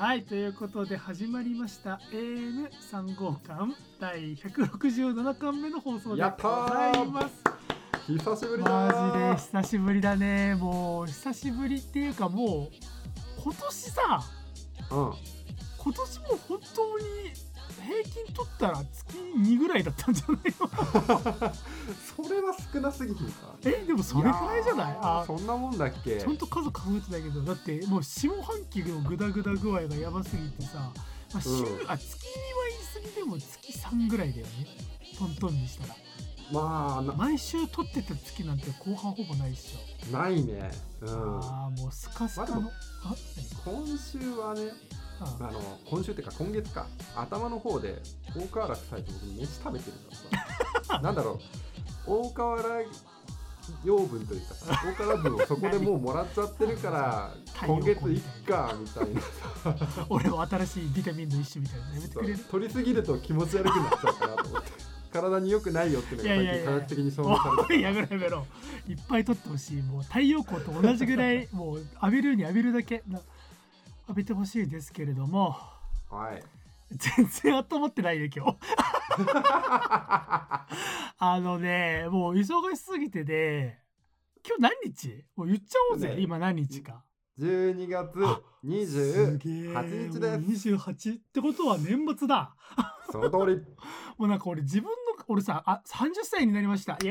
はい、ということで始まりました AM3 号館第167巻目の放送でござーいます。久しぶりだマージで久しぶりだね。もう久しぶりっていうかもう今年さ、うん今年も本当に平均取ったら月2ぐらいだったんじゃないの？それは少なすぎひんか？え、でもそれくらいじゃない？あそんなもんだっけ？ちゃんと数数えてないけどだってもう下半期のグダグダ具合がやばすぎてさ、まあ週うん。あ月2は言い過ぎでも月3ぐらいだよね。トントンにしたら。まあな毎週撮ってた月なんて後半ほぼないっしょ、ないね。うん。ああもうスカスカの、まあ今週はね何ああの今週っていうか今月か。頭の方で大河原夫妻と僕飯食べてるからさ。なんだろう。大河原養分というかさ大河原分をそこでもうもらっちゃってるから 今月いっかみたいな 俺は新しいビタミンの一種みたいな。のやめてくれる？取りすぎると気持ち悪くなっちゃうかなと思って。体に良くないよっていうのが最近科学的に証明されてやめろやめろ。いっぱい撮ってほしい。もう太陽光と同じぐらいもう浴びるに浴びるだけ。な浴びてほしいですけれどもはい。全然温まってないね今日。あのねもう忙しすぎてで今日何日？もう言っちゃおうぜ、ね。今何日か。12月す28げえ日です。もう28ってことは年末だ。その通り。もうなんか俺自分の俺さあ30歳になりました。イエ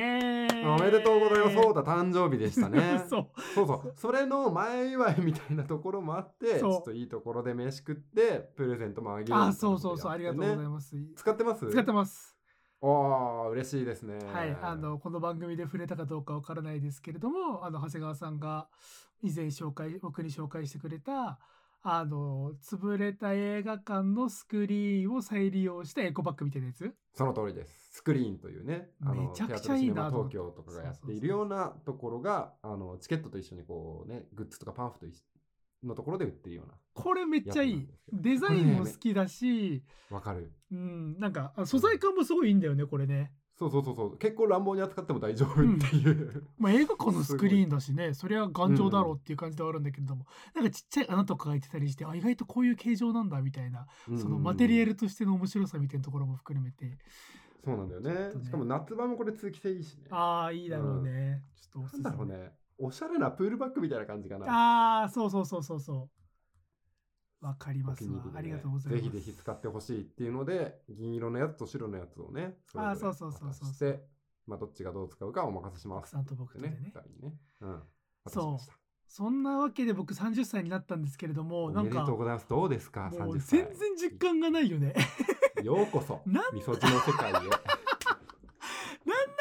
ーイ。おめでとうございます。そうだ誕生日でしたね。そう。そうそう。それの前祝いみたいなところもあってちょっといいところで飯食ってプレゼントもあげるあそうそうそうありがとうございまます。す使ってます？使ってます。おー嬉しいですね。はい、あのこの番組で触れたかどうかわからないですけれどもあの長谷川さんが以前紹介僕に紹介してくれたあの潰れた映画館のスクリーンを再利用したエコバッグみたいなやつ？その通りです。スクリーンというねあのめちゃくちゃいいな東京とかがやっているようなところがあのチケットと一緒にこうねグッズとかパンフと一緒のところで売ってるようなこれめっちゃいい。デザインも好きだし、わかる。うん、なんかあ素材感もすごいいいんだよねこれね、そうそうそうそう。結構乱暴に扱っても大丈夫っていう、まあ、映画館のスクリーンだしね。そりゃ頑丈だろうっていう感じではあるんだけれども、なんかちっちゃい穴とかが開いてたりしてあ意外とこういう形状なんだみたいなそのマテリアルとしての面白さみたいなところも含めて。そうなんだよね。ね。しかも夏場もこれ通気性いいしね。ああいいだろうね、ちょっとおすなんすめだろうね。おしゃれなプールバッグみたいな感じかな。ああそうそうそうそうそうわかりおます。気に入りでね。わありがとうございます。ぜひぜひ使ってほしいっていうので銀色のやつと白のやつをねれぞれあーそうそうそうそう。渡してまあどっちがどう使うかお任せします。奥さんと僕とでね。ね。うん。そう。そんなわけで僕30歳になったんですけれどもおめでなんかとうございます。どうですか？もう30歳。全然実感がないよね。ようこそ。みそじの世界へ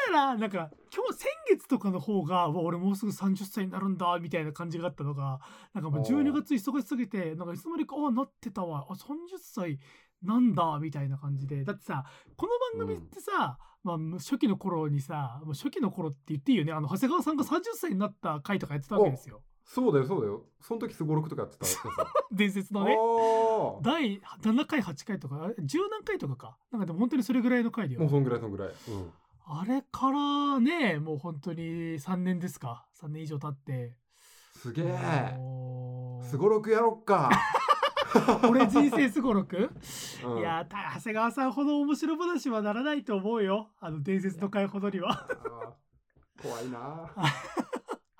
らなんか今日先月とかの方が俺もうすぐ30歳になるんだみたいな感じがあったのがなんかもう12月忙しすぎてなんかいつの間にかあなってたわ。あ30歳なんだみたいな感じで。だってさこの番組ってさ、まあ、初期の頃にさ初期の頃って言っていいよね。あの長谷川さんが30歳になった回とかやってたわけですよ。そうだよそうだよ。その時すごろくとかやってた 伝説のね。あ第7回8回とかあれ10何回とかか。なんかでも本当にそれぐらいの回でよあもうそんぐらいそんぐらい、うん、あれからねもう本当に3年ですか。3年以上経って。すげえ。すごろくやろっか、俺人生すごろく、うん。いやた長谷川さんほど面白話はならないと思うよ。あの伝説の回ほどには。怖いな。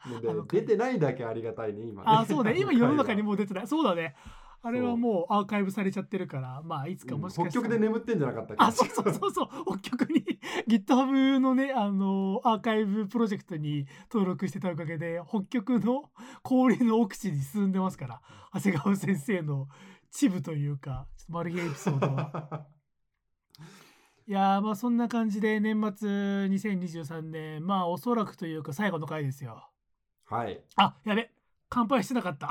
出てないだけありがたいね今ね。あそうね。今世の中にももう出てない。そうだねあれはもうアーカイブされちゃってるからまあいつかもしか北したら、極で眠ってんじゃなかったっけ？あ、そうそうそう。そう、北極に GitHub のね、あの、アーカイブプロジェクトに登録してたおかげで、北極の氷の奥地に進んでますから、長谷川先生のチブというか、ちょっとマルゲエピソードは。いやー、まあそんな感じで年末2023年、まあおそらくというか最後の回ですよ。はい。あ、やべ、乾杯してなかった。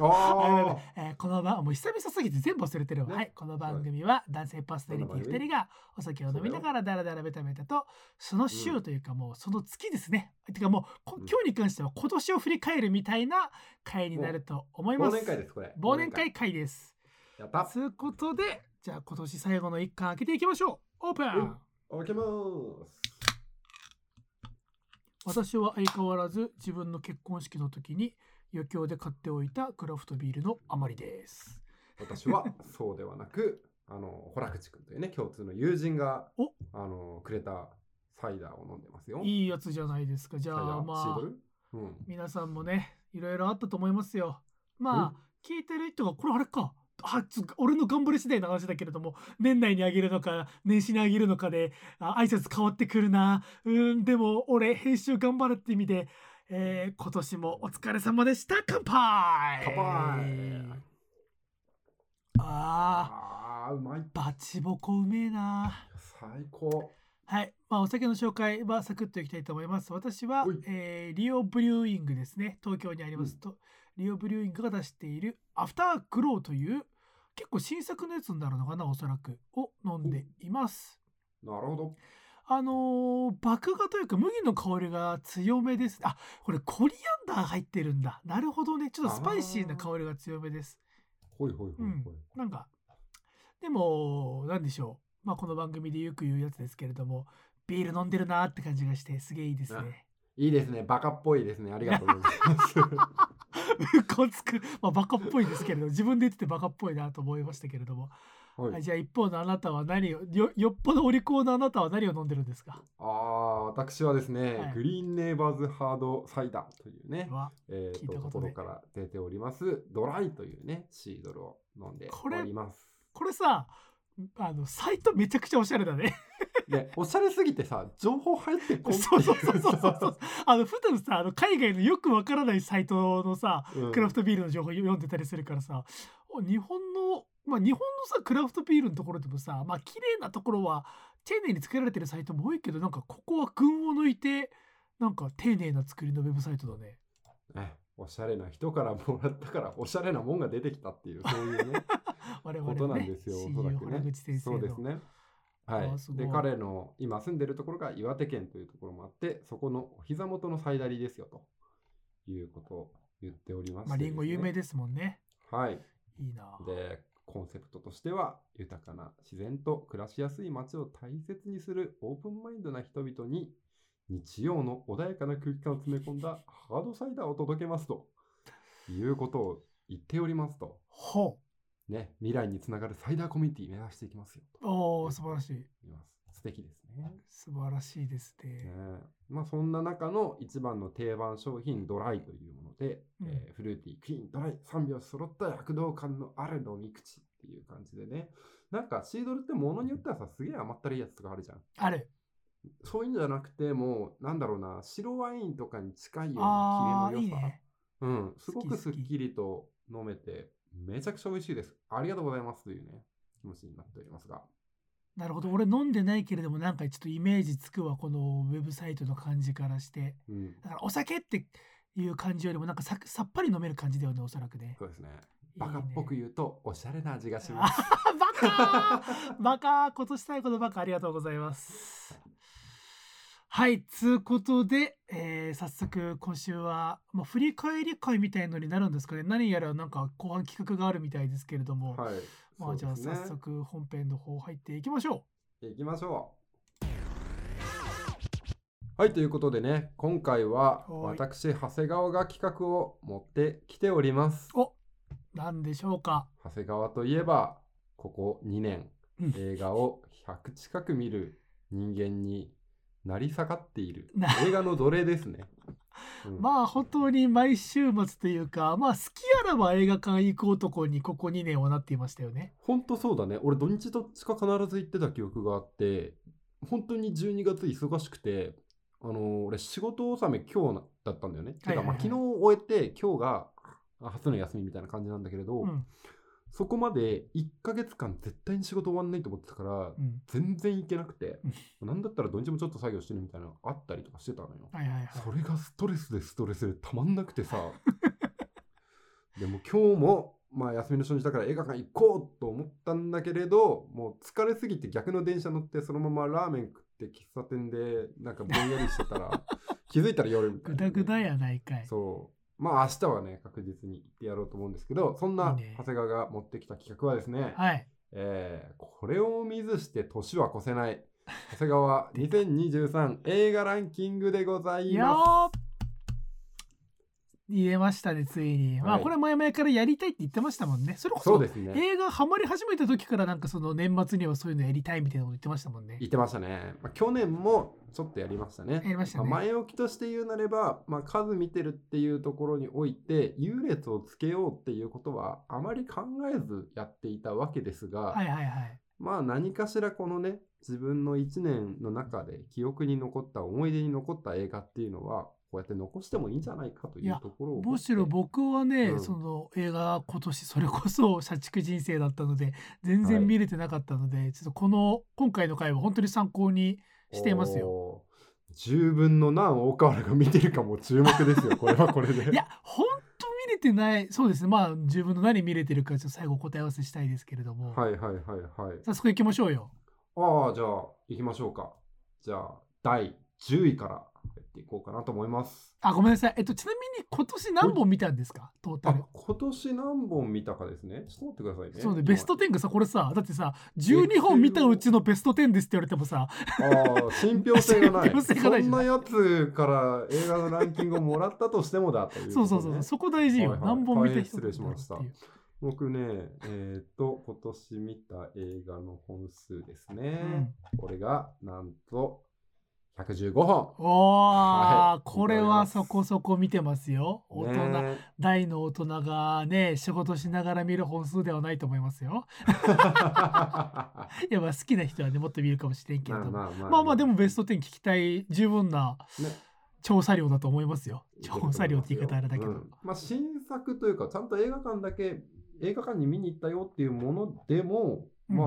あえーこの番もう久々すぎて全部忘れてるわ、ね。はいこの番組は男性パーソナリティ2人がお酒を飲みながらダラダラベタベタとその週というかもうその月ですね、てかもう今日に関しては今年を振り返るみたいな回になると思い忘ます。年会ですこれ。忘年会。回です。やった。ということでじゃあ今年最後の一巻開けていきましょう。オープン、うん。開けます。私は相変わらず自分の結婚式の時に余興で買っておいたクラフトビールの余りです。私はそうではなく、あの、洞口くんというね、共通の友人がお、あの、くれたサイダーを飲んでますよ。いいやつじゃないですか。じゃあまあうん。皆さんもねいろいろあったと思いますよ。まあ聞いてる人がこれあれか。あつ俺の頑張り次第の話だけれども年内にあげるのか年始にあげるのかであ挨拶変わってくるな。うーんでも俺編集頑張るって意味で、えー今年もお疲れ様でした乾杯乾杯あーあー、うまい。バチボコうめえな最高。はい、まあ、お酒の紹介はサクッといきたいと思います。私はえーリオブリューイングですね。東京にありますと、リオブリューイングが出しているアフターグローという結構新作のやつになるのかな、おそらく、を飲んでいます。なるほど。あのー麦芽というか麦の香りが強めです。あ、これコリアンダー入ってるんだ。なるほどね。ちょっとスパイシーな香りが強めです。ほいほいほいなんかでもなんでしょうまあこの番組でよく言うやつですけれどもビール飲んでるなーって感じがしてすげえいいですね。いいですね。バカっぽいですね。ありがとうございます。うこつく、まあ、バカっぽいですけれど自分で言っててバカっぽいなと思いましたけれども、はい。はい、じゃあ一方のあなたは何をよよっぽどお利口なあなたは何を飲んでるんですか？ああ、私はですね、はい。グリーンネイバーズハードサイダーというね、はえー、とところから出ております、ドライというね、シードルを飲んでおります。これさあのサイトめちゃくちゃおしゃれだね。で、おしゃれすぎてさ、情報入ってこんそうそうそうそうそう。あの普段さあの海外のよくわからないサイトのさうん。クラフトビールの情報読んでたりするからさお日本のまあ日本のさクラフトビールのところでもさまあ綺麗なところは丁寧に作られてるサイトも多いけどなんかここは群を抜いてなんか丁寧な作りのウェブサイトだね。ね、おしゃれな人からもらったから、おしゃれなもんが出てきたっていう、そういうね、我々ことなんですよ、そらくねそうですね。はいいで彼の今住んでるところが岩手県というところもあってそこのお膝元のサイダリですよということを言っておりましてまあリンゴ有名でですもんね。すねはいいいな。でコンセプトとしては豊かな自然と暮らしやすい街を大切にするオープンマインドな人々に日曜の穏やかな空気感を詰め込んだハードサイダーを届けますということを言っておりますとほね未来につながるサイダーコミュニティ目指していきますよ。おお素晴らしい。言います素敵ですね素晴らしいですね。ねまあそんな中の一番の定番商品ドライというもので、うん。えーフルーティークリーンドライ3秒揃った躍動感のある飲み口っていう感じでね。なんかシードルってものによってはさすげえ甘ったるいやつとかあるじゃん。ある。そういうんじゃなくてもうなんだろうな白ワインとかに近いようなキレの良さ。いいね。うん。すごくすっきりと飲めてめちゃくちゃ美味しいです。ありがとうございますというね気持ちになっておりますが。なるほど。俺飲んでないけれどもなんかちょっとイメージつくわこのウェブサイトの感じからして。うん。だからお酒っていう感じよりもなんかささっぱり飲める感じだよねおそらくね。そうですね。バカっぽく言うとおしゃれな味がします。あ バカーバカー今年最後のバカありがとうございます。はいつうことで、えー早速今週は、まあ、振り返り会みたいのになるんですかね。何やらなんか後半企画があるみたいですけれども、はいまあじゃあ早速本編の方入っていきましょ行きましょう。はい、ということでね、今回ははい私、長谷川が企画を持ってきております。うお何でしょうか長谷川といえば、ここ2年、うん映画を100近く見る人間になり下がっているな映画の奴隷ですね。うん まあ本当に毎週末というかまあ好きあらば映画館行く男にここ2年はなっていましたよね。ほんとそうだね。俺土日どっちか必ず行ってた記憶があって、本当に12月忙しくて、あのー俺仕事納め今日なだったんだよね。てか、まあ、昨日終えて今日があ初の休みみたいな感じなんだけれど、うんそこまで1ヶ月間絶対に仕事終わんないと思ってたから、うん全然行けなくて、なんだったら土日もちょっと作業してるみたいなのあったりとかしてたのよ。はいはいはい。それがストレスでストレスでたまんなくてさ でも今日もまあ休みの初日だから映画館行こうと思ったんだけれどもう疲れすぎて逆の電車乗ってそのままラーメン食って喫茶店でなんかぼんやりしてたら 気づいたら夜みたいなね、ぐだぐだやないかい。そう。まあ明日はね確実に行ってやろうと思うんですけどそんな長谷川が持ってきた企画はですねはい。えーこれを見ずして年は越せない。長谷川 2023映画ランキングでございよますー入れましたねついに、まあはい。これ前々からやりたいって言ってましたもんね。それこそそうですね。映画ハマり始めた時からなんかその年末にはそういうのやりたいみたいなこと言ってましたもんね。言ってましたね、まあ、去年もちょっとやりましたね。やりましたね。あ前置きとして言うなれば、まあ、数見てるっていうところにおいて優劣をつけようっていうことはあまり考えずやっていたわけですが、はいはいはい。まあ何かしらこのね自分の1年の中で記憶に残った思い出に残った映画っていうのはこうやって残してもいいんじゃないかというところをむしろ僕はね、うん。その映画今年それこそ 社畜人生だったので全然見れてなかったので、ちょっとこの今回の回は本当に参考にしていますよ。十分の何大河原が見てるかも注目ですよ。これはこれで。いや本当見れてないそうですね。まあ自分の何見れてるかちょっと最後答え合わせしたいですけれども、はいはいはいはい。早速行きましょうよ。ああじゃあ行きましょうか。じゃあ第10位からやっていこうかなと思います。あごめんなさい。えっとちなみに今年何本見たんですか？トータあル。今年何本見たかですね。ちょっと待ってくださいね。そうね今ベスト10がさこれさだってさ12本見たうちのベスト10ですって言われてもさ。ああ信憑性がない。信憑性がないそんなやつから映画のランキングをもらったとしてもだというね、そうそうそうそこ大事よ、はいはい。何本見た人失礼しました。僕ねえっ、と今年見た映画の本数ですね、これがなんと115本。おー、はい。これはそこそこ見てますよ。大人、ね大の大人がね、仕事しながら見る本数ではないと思いますよ。ま いや、まあ好きな人はね、もっと見るかもしれんけれども。まあまあまあまあ。まあ、でもベスト10聞きたい十分なね。調査量だと思いますよ。調査量って言い方あれだけど。うん。まあ、新作というかちゃんと映画館だけ映画館に見に行ったよっていうものでも、うん。ま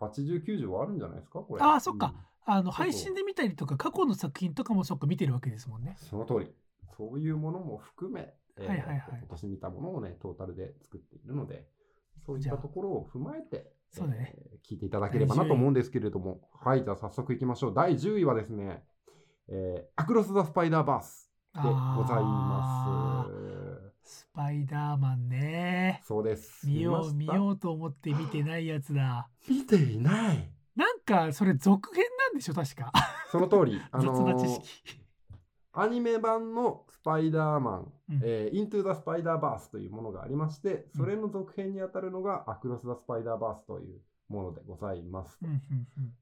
あ8090はあるんじゃないですかこれ。あーそっか。うんあの、配信で見たりとか、過去の作品とかもそっか見てるわけですもんね。その通り。そういうものも含め、えーはいはいはい。今年見たものをねトータルで作っているのでそういったところを踏まえてそうだね。えー聞いていただければなと思うんですけれども。はいじゃあ早速いきましょう。第10位はですね、えーアクロス・ザ・スパイダーバースでございまあースパイダーマンね。すそうです。見よう見ようと思って見てないやつだ。見ていない。なんかそれ続編なんでしょ確か。その通り、あ雑の識。アニメ版のスパイダーマン、うんえー、イントゥ・ザ・スパイダーバースというものがありまして、それの続編にあたるのがアクロス・ザ・スパイダーバースというものでございます。うんうん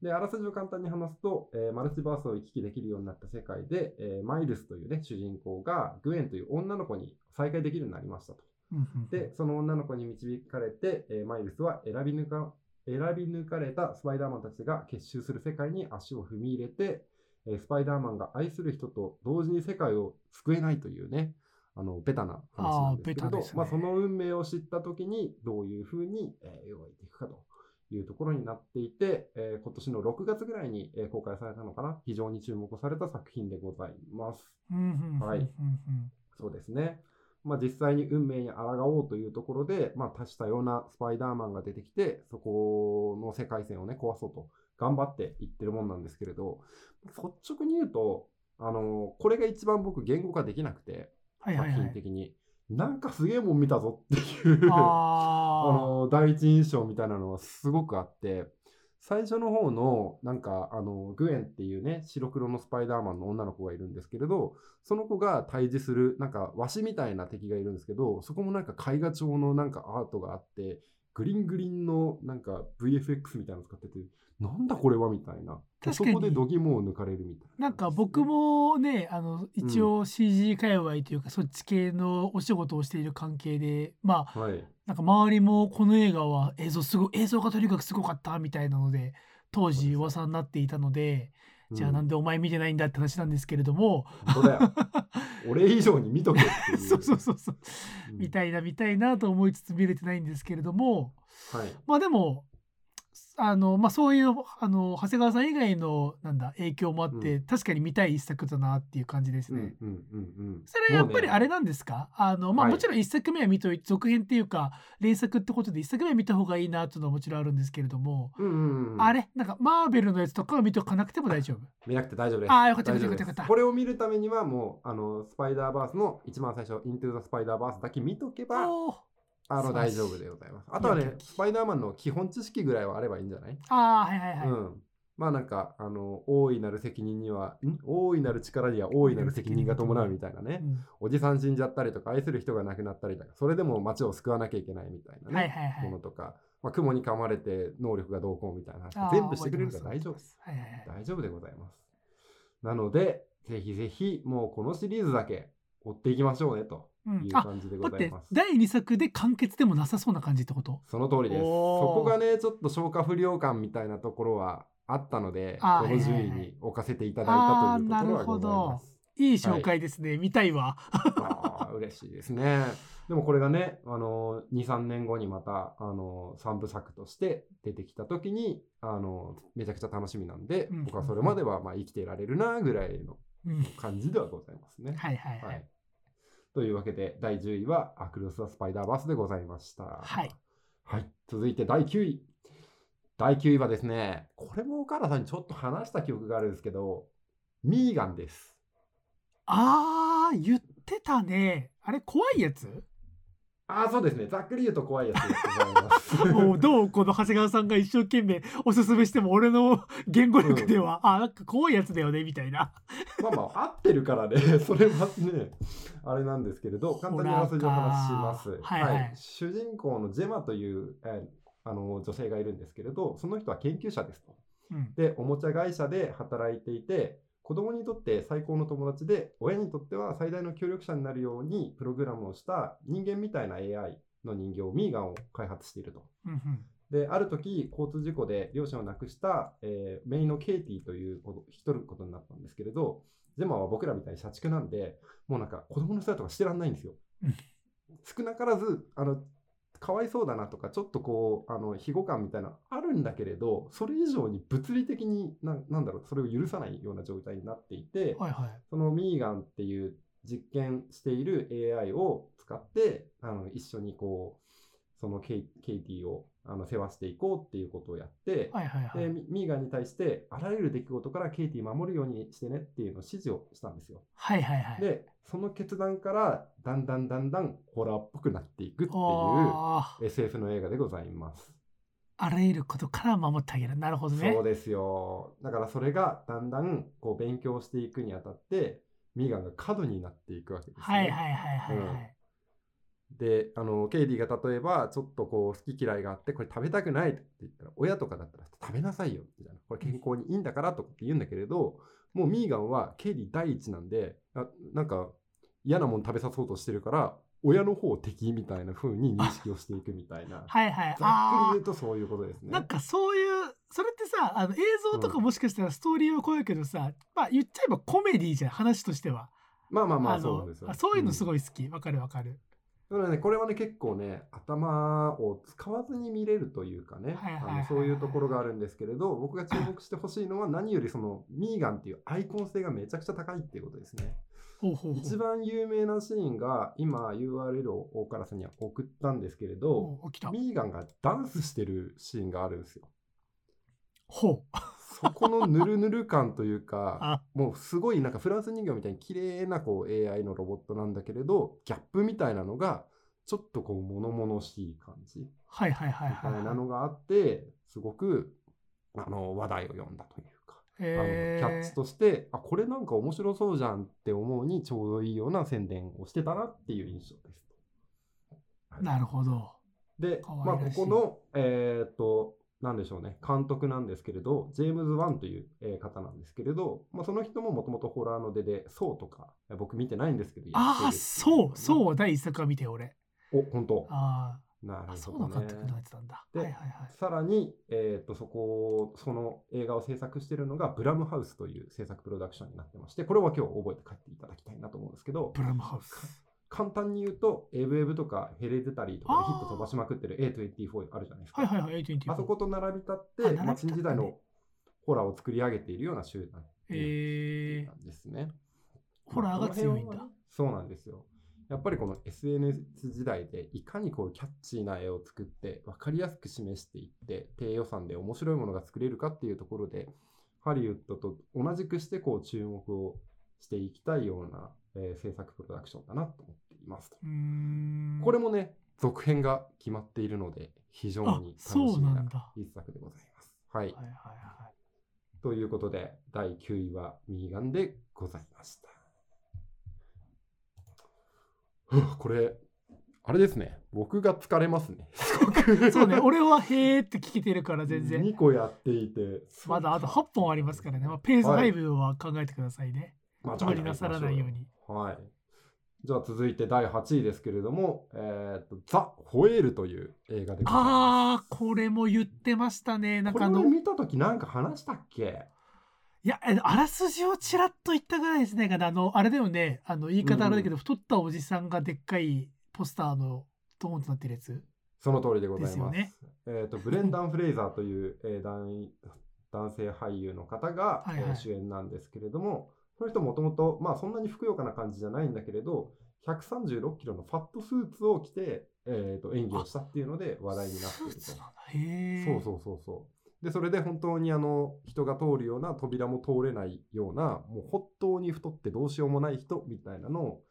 で、あらすじを簡単に話すと、えーマルチバースを行き来できるようになった世界で、えーマイルスというね、主人公がグエンという女の子に再会できるようになりましたと。うんうんうんで、その女の子に導かれて、えーマイルスは選び抜か選び抜かれたスパイダーマンたちが結集する世界に足を踏み入れて、えースパイダーマンが愛する人と同時に世界を救えないというね、あのベタな話なんですけれど、あねまあ、その運命を知った時にどういうふうに、えー動いていくかというところになっていて、えー今年の6月ぐらいに、えー公開されたのかな、非常に注目された作品でございます。はいうんそうですね。まあ、実際に運命に抗おうというところで、まあ、多種多様なスパイダーマンが出てきて、そこの世界線をね、壊そうと頑張っていってるもんなんですけれど、率直に言うと、あのこれが一番僕言語化できなくて、作はいはいはい。品的に。なんかすげえもん見たぞっていうあ あの第一印象みたいなのはすごくあって最初の方のなんかあのグエンっていうね白黒のスパイダーマンの女の子がいるんですけれどその子が対峙するなんかワシみたいな敵がいるんですけどそこもなんか絵画調のなんかアートがあってグリングリンのなんか VFX みたいなの使っててなんだこれはみたいな。そこで度肝を抜かれるみたいな。なんか僕もねあの一応 CG 界隈というか、そっち系のお仕事をしている関係でまあはい。なんか周りもこの映画は映像すごい映像がとにかくすごかったみたいなので当時噂になっていたのでじゃあなんで、でお前見てないんだって話なんですけれども、本当だよ。俺以上に見とけっていう。そうそうそうそう。うん。見たいな見たいなと思いつつ見れてないんですけれども。はい。まあでもあのまあそういうあの長谷川さん以外のなんだ影響もあって、う確かに見たい一作だなっていう感じですね。うんうんうんうん。それはやっぱりあれなんですか、あのまあはい。もちろん一作目は見とい続編っていうか連作ってことで一作目は見た方がいいなっていうのはもちろんあるんですけれども、うんうんうん。あれ？なんかマーベルのやつとかは見とかなくても大丈夫？見なくて大丈夫です。あーよかったよかったよかったこれを見るためにはもうあのスパイダーバースの一番最初、イントゥザスパイダーバースだけ見とけばあの大丈夫でございます。あとはね、スパイダーマンの基本知識ぐらいはあればいいんじゃない？あーはいはいはい、うん。まあなんか、あの、大いなる責任には、ん？大いなる力には大いなる責任が伴うみたいなね。うんおじさん死んじゃったりとか、愛する人が亡くなったりとか、それでも街を救わなきゃいけないみたいなね、はいはいはい。ものとか、まあ、雲に噛まれて能力がどうこうみたいな全部してくれるから大丈夫。です。はいはいはい。大丈夫でございます。なので、ぜひぜひ、もうこのシリーズだけ追っていきましょうね、という感じでございます。第2作で完結でもなさそうな感じってこと？その通りです。そこがね、ちょっと消化不良感みたいなところはあったので、この順位に置かせていただいたというところはございます。いい紹介ですね、見たいわ嬉しいですね。でもこれがね、あの2、3年後にまた、あの3部作として出てきた時に、あのめちゃくちゃ楽しみなんで、うん僕はそれまではまあ生きていられるなぐらいのうん感じではございますね。はいはいははいい。というわけで、第10位はアクロス・ザ・スパイダーバースでございました。はい。はい。続いて第9位。第9位はですね、これも岡原さんにちょっと話した記憶があるんですけど、ミーガンです。あー言ってたねあれ怖いやつ？ああ、そうですね。ざっくり言うと怖いやつでございます。もうどうこの長谷川さんが一生懸命おすすめしても俺の言語力では、あなんか怖いやつだよねみたいなまあまあ、合ってるからね、それはね、あれなんですけれど、簡単にあらすじをお話しします。はいはい主人公のジェマという、えーあの女性がいるんですけれど、その人は研究者ですと。うんで、おもちゃ会社で働いていて、子供にとって最高の友達で、親にとっては最大の協力者になるようにプログラムをした人間みたいな AI の人形、ミーガンを開発していると。うんうんで、ある時、交通事故で両親を亡くした、えー、メイのケイティということ一人ことになったんですけれど、ゼマは僕らみたいに社畜なんで、もうなんか子供の世話とかしてらんないんですようん。少なからず、あの、かわいそうだなとか、ちょっとこう、あの、庇護感みたいなあるんだけれど、それ以上に物理的にな、なんだろう、それを許さないような状態になっていて、はいはい。そのミーガンっていう実験している AI を使って、あの、一緒にこう、そのケイケイティをあの世話していこうっていうことをやって、はいはいはいでミミーガンに対してあらゆる出来事からケイティ守るようにしてねっていうのを指示をしたんですよ。はいはいはいで、その決断からだんだんだんだんホラーっぽくなっていくっていう SF の映画でございます。あらゆることから守ってあげるなるほどねそうですよ。だからそれがだんだんこう勉強していくにあたって、ミーガンが過度になっていくわけですね。はいはいはいはいはい、うんで、あの、ケイディが例えば、ちょっとこう、好き嫌いがあって、これ食べたくないって言ったら、親とかだったら、食べなさいよ、みたいな。これ健康にいいんだから、とかって言うんだけれど、もうミーガンはケイディ第一なんで、あなんか、嫌なもん食べさそうとしてるから、親の方敵みたいな風に認識をしていくみたいな。はいはいざっくりあ言うとそういうことですね。ーなんかそういうそれってさあの映像とかもしかしたらストーリーは怖いけどさ、まあ言っちゃえばコメディじゃん話としてはまあまあまあ、のそうなんですよ。あそういうのすい。ごい好きわ、かるわかるだからね、これはね、結構ね、頭を使わずに見れるというかね、あのそういうところがあるんですけれど、僕が注目してほしいのは何よりそのミーガンっていうアイコン性がめちゃくちゃ高いっていうことですね。一番有名なシーンが今 URL を大原さんには送ったんですけれど、ミーガンがダンスしてるシーンがあるんですよ。ほうそこのヌルヌル感というか、あ。もうすごいなんかフランス人形みたいに綺麗なこう AI のロボットなんだけれど、ギャップみたいなのがちょっとこう物々しい感じみはいたいなのがあって、すごくあの話題を呼んだというか、あのへキャッチとして、あ、これなんか面白そうじゃんって思うにちょうどいいような宣伝をしてたなっていう印象です。はい。なるほど。で、可まあ、ここの、えーっと、なんでしょうね、監督なんですけれど、ジェームズ・ワンという、えー方なんですけれど、まあ、その人ももともとホラーの出で、そうとか、え僕見てないんですけど、ああそうう。そう第一作は見て俺。お、本当。あなるーあそうほどねの監督。のやつなんだ。ではいはいはい。さらに、えーっと、そこを、その映画を制作しているのが、ブラムハウスという制作プロダクションになってまして、これは今日覚えて帰っていただきたいなと思うんですけど、ブラムハウス簡単に言うと、エブエブとかヘレデタリーとかでヒット飛ばしまくってる A24 あるじゃないですか。はいはいはい8 2あそこと並び立っあて、並び立ってねまあ、新時代のホラーを作り上げているような集団えなんですね。ホラーが強いんだそうなんですよ。やっぱりこの SNS 時代でいかにこうキャッチーな絵を作って分かりやすく示していって低予算で面白いものが作れるかっていうところでハリウッドと同じくしてこう注目をしていきたいような、えー制作プロダクションだなと思っていますと。これもね、続編が決まっているので非常に楽あそうしみな一作でございます。はいはいはいはいということで、第9位はミーガンでございました。これ、あれですね。僕が疲れますね。すごくそうね俺はへーって聞けてるから全然2個やっていて。まだあと8本ありますからね、まあ、ペースはい配分は考えてくださいね、まあ無理なさらないように。はい。じゃあ続いて第8位ですけれども、えーとザ・ホエールという映画でございまあーこれも言ってましたね。す。なんかあのこれ俺見たときなんか話したっけ？いやえあらすじをちらっと言ったぐらいですね。あのあれだよね。あの言い方あれだけど、太ったおじさんがでっかいポスターのドーンとなってるやつ。その通りでございます。ですよね。えーとブレンダン・フレイザーという、えー男男性俳優の方が、はいはい。えー主演なんですけれども、その人もともと、まあそんなにふくよかな感じじゃないんだけれど、136キロのファットスーツを着て、えーと演技をしたっていうので話題になっているとそうそうそうそう。で、それで本当にあの人が通るような扉も通れないような、もう本当に太ってどうしようもない人みたいなのを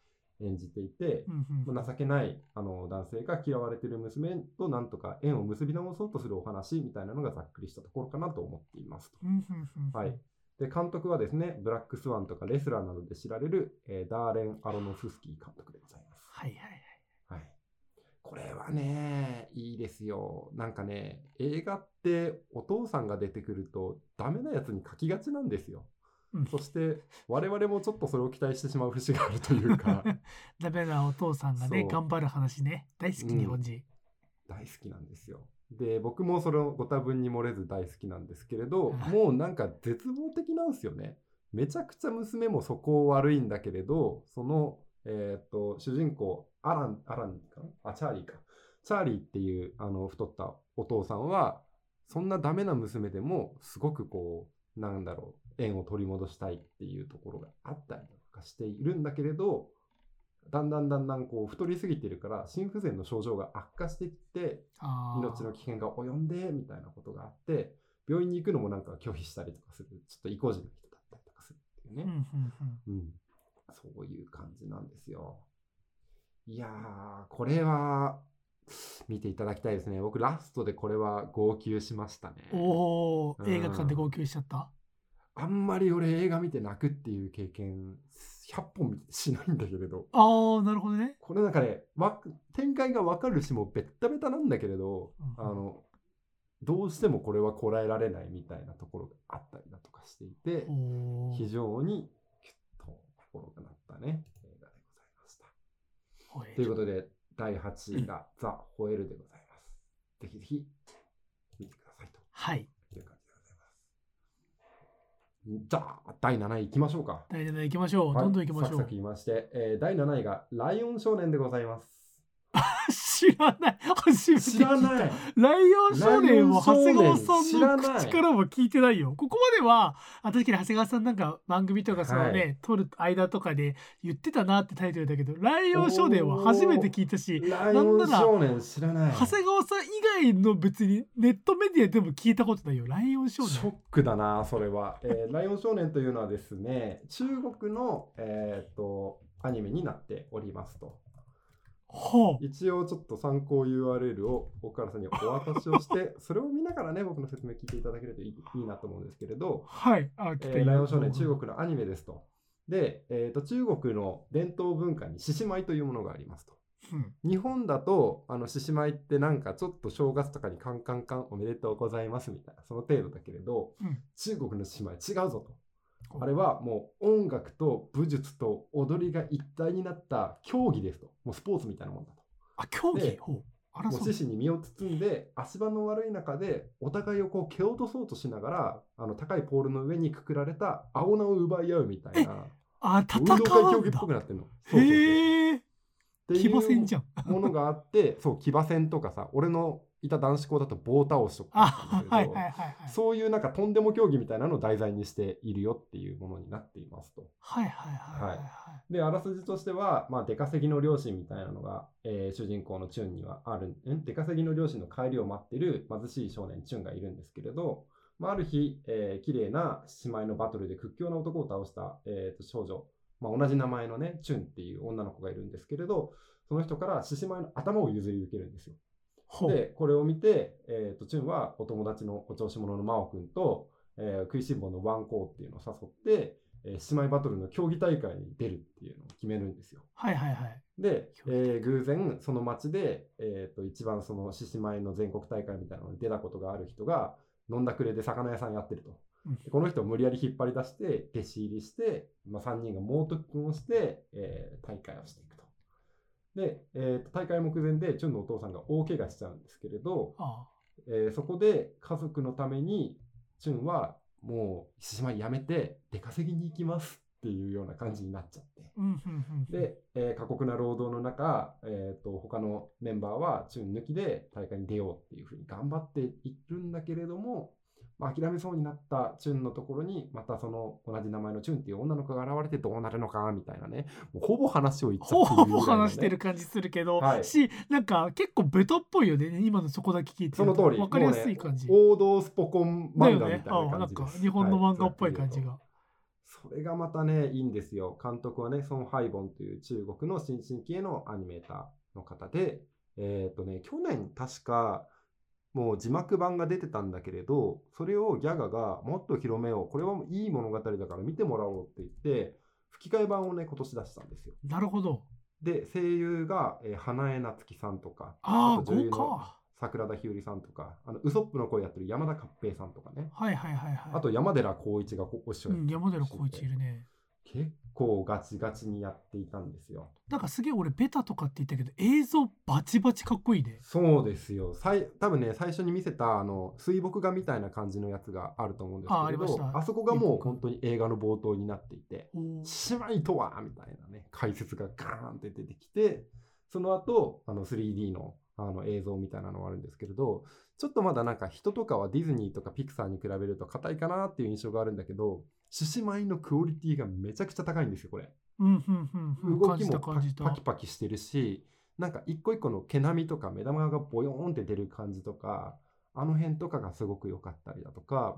演じていて、うんうんまあ情けないあの男性が嫌われている娘となんとか縁を結び直そうとするお話みたいなのがざっくりしたところかなと思っていますと。うんうんうんはい。で、監督はですね、ブラックスワンとかレスラーなどで知られる、えーダーレン・アロノフスキー監督でございます。はいはいはいはい。これはね、いいですよ。なんかね、映画ってお父さんが出てくるとダメなやつに書きがちなんですよ。うんそして我々もちょっとそれを期待してしまう節があるというか、ダメなお父さんがね頑張る話ね大好きうん日本人、大好きなんですよ。で、僕もそれをご多分に漏れず大好きなんですけれど、はいもうなんか絶望的なんですよね。めちゃくちゃ娘もそこ悪いんだけれど、その、えーっと、主人公、アラン、アランかな？あ、チャーリーか。チャーリーっていう、あの、太ったお父さんは、そんなダメな娘でも、すごくこう、なんだろう、縁を取り戻したいっていうところがあったりとかしているんだけれど、だんだんだんだんこう太りすぎてるから心不全の症状が悪化してきて命の危険が及んでみたいなことがあって病院に行くのもなんか拒否したりとかする。ちょっと意固地な人だったりとかするっていううんうね、んうん。そういう感じなんですよ。いやーこれは見ていただきたいですね。僕ラストでこれは号泣しましたね。うんおおうん。映画館で号泣しちゃった、あんまり俺映画見て泣くっていう経験100本見てしないんだけれど。ああなるほどね。これなんかねわ展開がわかるしもうベッタベタなんだけれど、うんあのどうしてもこれはこらえられないみたいなところがあったりだとかしていて非常にキュッと心がなったね映画でございました。ということで第8位が「ザ・ホエール」でございます。ぜひぜひ見てくださいと。はいじゃあ第7位いきましょうか。第7位行きましょう、はいどんどん行きましょうサクサク言いまして、えー第7位が「ライオン少年」でございます。知らない初めて聞いた知らないライオン少年は長谷川さんの口からも聞いてないよここまではあ確かに長谷川さんなんか番組とかそのね、はい撮る間とかで言ってたなってタイトルだけどライオン少年は初めて聞いたしライオン少年知らない。長谷川さん以外の別にネットメディアでも聞いたことないよライオン少ショッ年クだな、それは。えーライオン少年というのはですね、中国の、えーっとアニメになっておりますと。ほう一応ちょっと参考 URL を岡原さんにお渡しをして、それを見ながらね、僕の説明聞いていただけるといいいいなと思うんですけれど、はいあえーライオン少年、中国のアニメですと。で、えーっと中国の伝統文化に獅子舞というものがありますと。うん日本だと、あの、獅子舞ってなんかちょっと正月とかにカンカンカンおめでとうございますみたいな、その程度だけれど、うん中国の獅子舞違うぞと。あれはもう音楽と武術と踊りが一体になった競技ですと。もうスポーツみたいなもんだと。あ競技？でほう。もう獅子に身を包んで足場の悪い中でお互いをこう蹴落とそうとしながらあの高いポールの上にくくられた青菜を奪い合うみたいなあ戦運動会競技っうんだぽくなってんの。そうそうそう。へえ騎馬戦じゃん。ものがあって、そう、騎馬戦とかさ、俺のいた男子校だと棒倒しとかそういうなんかとんでも競技みたいなのを題材にしているよっていうものになっていますと。はいはいはいはいはいで、あらすじとしては、まあ、出稼ぎの両親みたいなのが、えー主人公のチュンにはあるん、出稼ぎの両親の帰りを待ってる貧しい少年チュンがいるんですけれど、まあ、ある日、えー綺麗な姉妹のバトルで屈強な男を倒した、えーと少女、まあ、同じ名前のね、チュンっていう女の子がいるんですけれど、その人から獅子舞の頭を譲り受けるんですよ。で、これを見て、えー、とチュンはお友達のお調子者の真央君と、えー食いしん坊のワンコーっていうのを誘って、えー姉妹バトルの競技大会に出るっていうのを決めるんですよ。はいはいはい。で、えー偶然その町で、えー、と一番その獅子舞の全国大会みたいなのに出たことがある人が飲んだくれで魚屋さんやってると。この人を無理やり引っ張り出して弟子入りして、まあ、3人が猛特訓をして、えー大会をしていくと。で、えーと大会目前でチュンのお父さんが大怪我しちゃうんですけれど、あえーそこで家族のためにチュンはもう獅子舞やめて出稼ぎに行きますっていうような感じになっちゃって。で、えー過酷な労働の中、えー、と他のメンバーはチュン抜きで大会に出ようっていうふうに頑張っているんだけれども、まあ、諦めそうになったチュンのところにまたその同じ名前のチュンっていう女の子が現れてどうなるのかみたいなねもうほぼ話を言っちゃほってるねぼ話してる感じするけど、はいし、なんか結構ベタっぽいよね。今のそこだけ聞いてその通りわかりやすい感じ。ね、王道スポコン漫画みた。いな感じですか日本の漫画っぽい感じはが。それがまたね、いいんですよ。監督はね、ソン・ハイボンという中国の新進気鋭のアニメーターの方で、えっ、とね、去年確か、もう字幕版が出てたんだけれど、それをギャガがもっと広めよう。これはいい物語だから見てもらおうって言って、吹き替え版をね、今年出したんですよ。なるほど。で、声優が、えー花江夏樹さんとか、ああ、と女優の。桜田ひよりさんとか、あのウソップの声やってる山田勝平さんとかね。はいはいはいはい。あと山寺宏一がこお師匠うん、やってる山寺宏一いるね。結構ガチガチにやっていたんですよ。なんかすげえ俺ベタとかって言ったけど映像バチバチかっこいいね。そうですよ。さい多分ね、最初に見せたあの水墨画みたいな感じのやつがあると思うんですけれど、あそこがもう本当に映画の冒頭になっていて、姉妹とはみたいなね、解説がガーンって出てきて、その後、あの 3D のあの映像みたいなのがあるんですけれど、ちょっとまだなんか人とかはディズニーとかピクサーに比べると硬いかなっていう印象があるんだけど、獅子舞のクオリティがめちゃくちゃ高いんですよ、これ。うんうんうんうん。動きも。パキパキしてるしなんか一個一個の毛並みとか目玉がボヨーンって出る感じとかあの辺とかがすごく良かったりだとか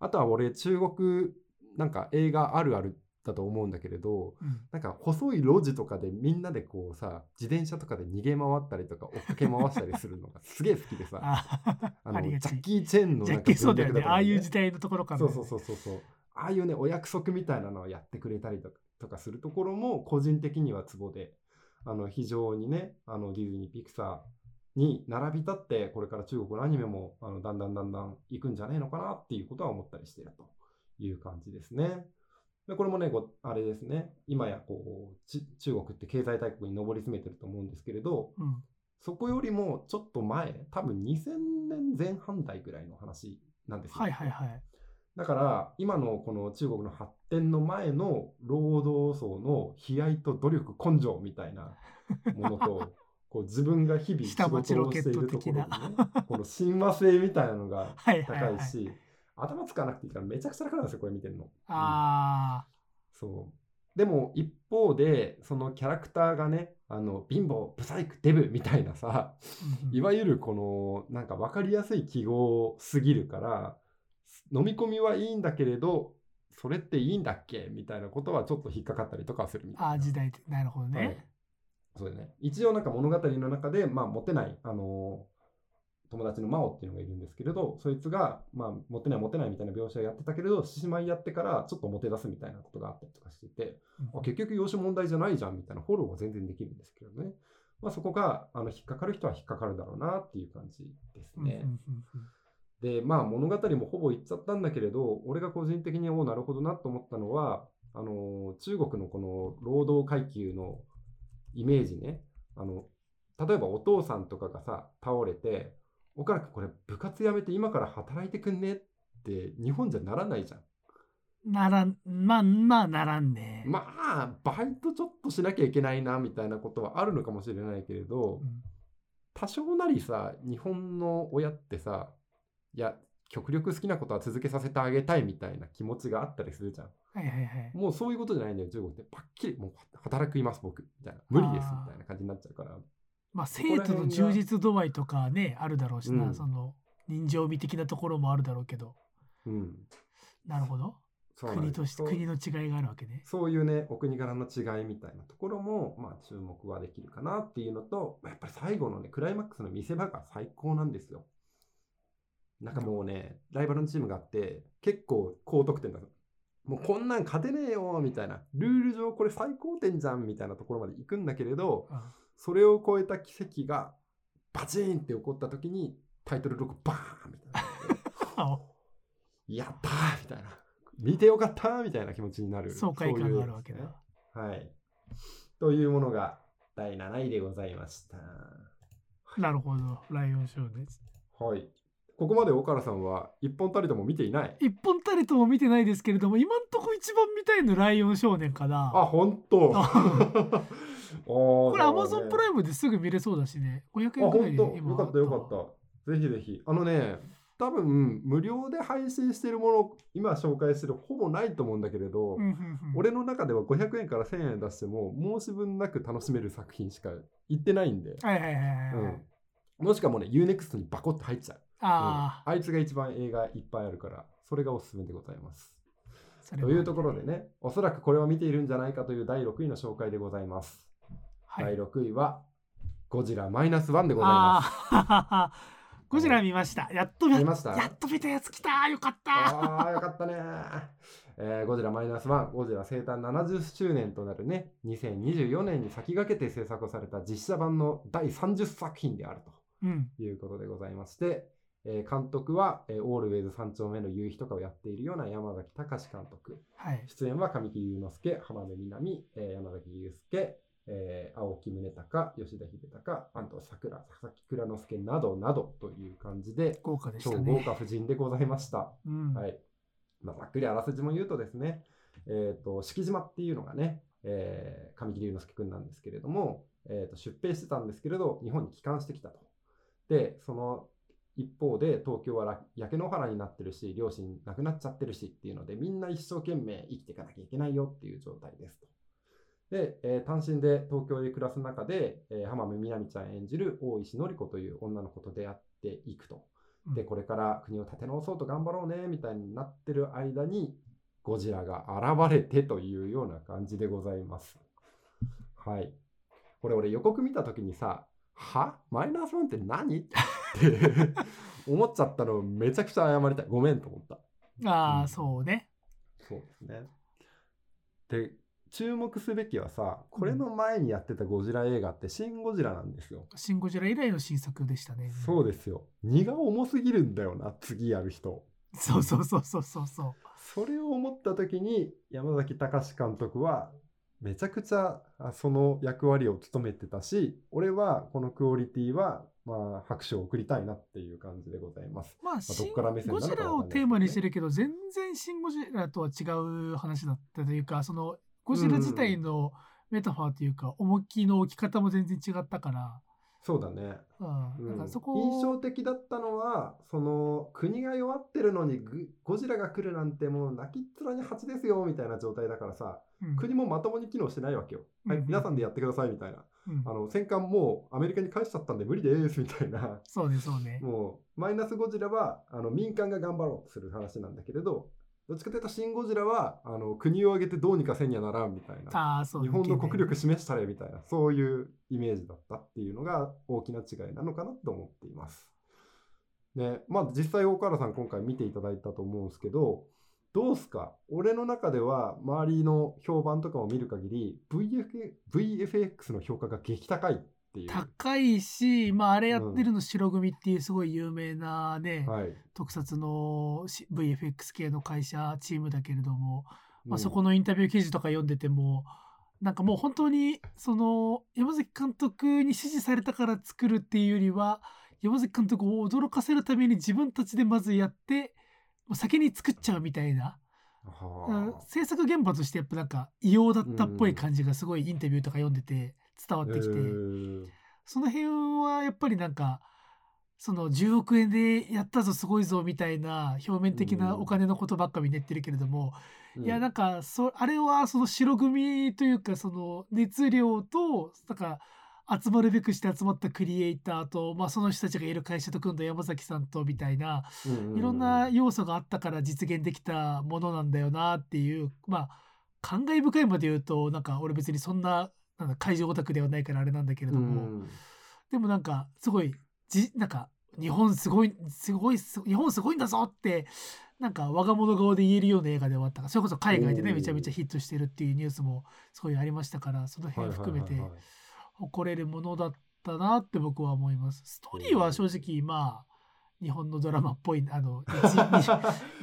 あとは俺中国なんか映画あるあるだと思うんだけれどうんなんか細い路地とかでみんなでこうさ自転車とかで逃げ回ったりとか追っかけ回したりするのが すげえ好きでさああのジャッキー・チェンのなんかキーそうだよね。文脈とかああいう時代のところから、ね。そうそうそうそうそうああいうねお約束みたいなのをやってくれたりとかとかするところも個人的にはツボであの非常にねあのディズニーピクサーに並び立ってこれから中国のアニメもあのだんだんだんだん行くんじゃねえのかなっていうことは思ったりしているという感じですね。でこれもねこうあれですね今やこうち中国って経済大国に上り詰めてると思うんですけれどうん。そこよりもちょっと前多分2000年前半代ぐらいの話なんですよ。はいはいはい。だから今のこの中国の発展の前の労働層の悲哀と努力根性みたいなものと こう自分が日々仕事をしているところでねこの親和性みたいなのがはいはいはい高い。し頭使わなくていいからめちゃくちゃ楽なんですよこれ見てるの。うんあそうでも一方でそのキャラクターがねあの貧乏ブサイクデブみたいなさいわゆるこのなんか分かりやすい記号すぎるから飲み込みはいいんだけれどそれっていいんだっけみたいなことはちょっと引っかかったりとかするみたいな。ああ、時代。なるほどね。はいそうだね。一応なんか物語の中で、まあ、モテない、あのー友達の真央っていうのがいるんですけれど、そいつが、まあ、モテないモテないみたいな描写をやってたけれど、獅子舞やってからちょっとモテ出すみたいなことがあったりとかしてて、うんあ結局養子問題じゃないじゃんみたいなフォローは全然できるんですけどね。まあ、そこがあの引っかかる人は引っかかるだろうなっていう感じですね。で、まあ物語もほぼ言っちゃったんだけれど、俺が個人的におうなるほどなと思ったのは、あの中国のこの労働階級のイメージね、あの例えばお父さんとかがさ、倒れて、岡田君これ部活やめて今から働いてくんねって日本じゃならないじゃん。ならん、まあまあならんね。まあ、バイトちょっとしなきゃいけないなみたいなことはあるのかもしれないけれど、うん。多少なりさ日本の親ってさいや極力好きなことは続けさせてあげたいみたいな気持ちがあったりするじゃん。はいはいはい。もうそういうことじゃないんだよ中国って。パッキリもう働きます僕。みたいな。無理ですみたいな感じになっちゃうからまあ生徒の充実度合いとかね、あるだろうしな、うん。その人情味的なところもあるだろうけど。うん。なるほど。国とし国の違いがあるわけね。そういうねお国柄の違いみたいなところもまあ注目はできるかなっていうのとやっぱり最後のねクライマックスの見せ場が最高なんですよ。なんかもうね、ライバルのチームがあって、結構高得点だもうこんなん勝てねえよみたいな、ルール上これ最高点じゃんみたいなところまで行くんだけれど、あそれを超えた奇跡がバチーンって起こった時にタイトル6バーンみたいな。あ やったーみたいな。見てよかったーみたいな気持ちになる。爽快感があるわけだ。ねはい。というものが第7位でございました。なるほど。ライオンショーです。はい。ここまで岡原さんは一本たりとも見ていない。一本たりとも見てないですけれども、今んとこ一番見たいのライオン少年かな。あ、本当。あここれアマゾンプライムですぐ見れそうだしね。500円くらいであ本当？今よかったよかった。ぜひぜひ。あのね、多分無料で配信してるもの、今紹介してるほぼないと思うんだけれど、うんうんうん。俺の中では500円から1000円出しても申し分なく楽しめる作品しか言ってないんで、はいはいはいはいはい。うん、もしかもね UNEXT にバコッと入っちゃう、あうん。あいつが一番映画いっぱいあるからそれがおすすめでございます。というところでねおそらくこれを見ているんじゃないかという第6位の紹介でございます、はい、第6位はゴジラマイナスワンでございます ゴジラ見ました。やっとや見ました？やっと見たやつ来た。よかった。ああ、よかったね、えーゴジラマイナスワン、ゴジラ生誕70周年となるね、2024年に先駆けて制作をされた実写版の第30作品であるうん。ということでございまして、えー監督は、えーオールウェイズ三丁目の夕日とかをやっているような山崎隆監督。はい。出演は神木隆之介、浜辺美波、えー山崎祐介、えー青木宗隆、吉田秀隆、安藤桜、佐々木蔵之介などなどという感じで、豪華でし超たね。豪華夫人でございました。うん。はい。まあ、ざっくりあらすじも言うとですね、えっ、と、敷島っていうのがね、えー神木隆之介くんなんですけれども、えーと、出兵してたんですけれど、日本に帰還してきたと。で、その一方で、東京はら焼け野原になってるし、両親亡くなっちゃってるしっていうので、みんな一生懸命生きていかなきゃいけないよっていう状態ですと。で、えー単身で東京で暮らす中で、えー浜辺美波ちゃん演じる大石典子という女の子と出会っていくと。で、これから国を立て直そうと頑張ろうね、みたいになってる間に、ゴジラが現れてというような感じでございます。はい。これ俺予告見た時にさ、は？マイナスワンって何？って 思っちゃったのめちゃくちゃ謝りたい。ごめんと思った。ああ、うんそうね。そうですね。で、注目すべきはさ、これの前にやってたゴジラ映画ってシン・ゴジラなんですよ。シン・ゴジラ以来の新作でしたね。そうですよ。荷が重すぎるんだよな、次やる人。そうそうそうそうそうそう。それを思った時に山崎隆監督はめちゃくちゃあその役割を務めてたし俺はこのクオリティはまあ拍手を送りたいなっていう感じでございます。まあ、どシン・っから目線かわかんないラをテーマにしてるけど、全然シン・ゴジラとは違う話だったというか、その、ゴジラ自体のメタファーというか、重きの置き方も全然違ったから、そうだね、うん。うんなんかそこ印象的だったのはその国が弱ってるのにグゴジラが来るなんてもう泣きっ面に蜂ですよみたいな状態だからさうん国もまともに機能してないわけよ。はいうん皆さんでやってくださいみたいな。うんあの戦艦もうアメリカに返しちゃったんで無理ですみたいな。そうね、そうね。もうマイナスゴジラはあの民間が頑張ろうとする話なんだけれどどっちかというとシン・ゴジラはあの国を挙げてどうにかせんにゃならんみたいな。日本の国力示したれみたいなそういうイメージだったっていうのが大きな違いなのかなと思っています。ねまあ実際大河原さん今回見ていただいたと思うんですけどどうすか？俺の中では周りの評判とかを見る限り VF VFX の評価が激高い。っていう。高いし、まあ、あれやってるの白組っていうすごい有名なね、はい。特撮のし VFX 系の会社チームだけれども、まあ、うん。そこのインタビュー記事とか読んでてもなんかもう本当にその山崎監督に指示されたから作るっていうよりは山崎監督を驚かせるために自分たちでまずやって先に作っちゃうみたいな、制作現場としてやっぱなんか異様だったっぽい感じがすごいインタビューとか読んでて伝わってきて、えーその辺はやっぱりなんかその10億円でやったぞすごいぞみたいな表面的なお金のことばっかみんな言ってるけれども、いやなんかそあれはその白組というかその熱量となんか集まるべくして集まったクリエイターと、まあ、その人たちがいる会社と組んだ山崎さんとみたいなうんうん。いろんな要素があったから実現できたものなんだよなっていうまあ感慨深いまで言うとなんか俺別にそんななんだ会場オタクではないからあれなんだけれども、うん。でもなんかすごいじなんか日本すごいすごいす日本すごいんだぞってなんか我が物顔で言えるような映画で終わった。からそれこそ海外でねめちゃめちゃヒットしてるっていうニュースもすごいありましたからその辺含めて誇れるものだったなって僕は思います。ストーリーは正直まあ日本のドラマっぽいあの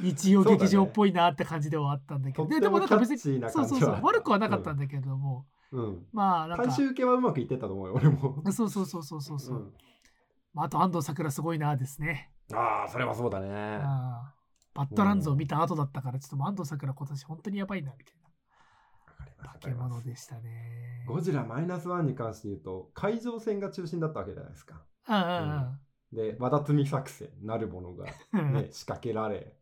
日 日曜劇場っぽいなって感じではあったんだけど、とってもででもなんか別にそうそうそう。悪くはなかったんだけれども、うん。まあなんか。大衆受けはうまくいってたと思うよ俺も。そうそうそうそうそうそう、うん。まあ、あと安藤サクラすごいなですね、ああそれはそうだね。バッドランズを見た後だったからちょっと安藤サクラ今年本当にやばいなみたいな。化け物でしたね。ゴジラマイナスワンに関して言うと海上戦が中心だったわけじゃないですか。うんで和田摘み作戦なるものがね、仕掛けられ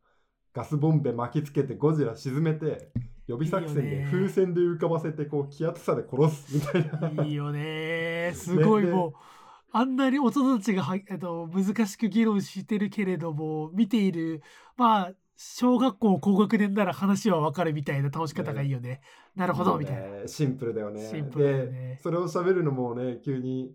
ガスボンベ巻きつけてゴジラ沈めて予備作戦で風船で浮かばせてこう気圧差で殺すみたいな。いいよね。すごいねもう、あんなに大人たちがは、えっと、難しく議論してるけれども見ているまあ小学校高学年なら話はわかるみたいな倒し方がいいよね。なるほどみたいな。ね。シンプルだよね。シンプルね。でそれを喋るのもね急に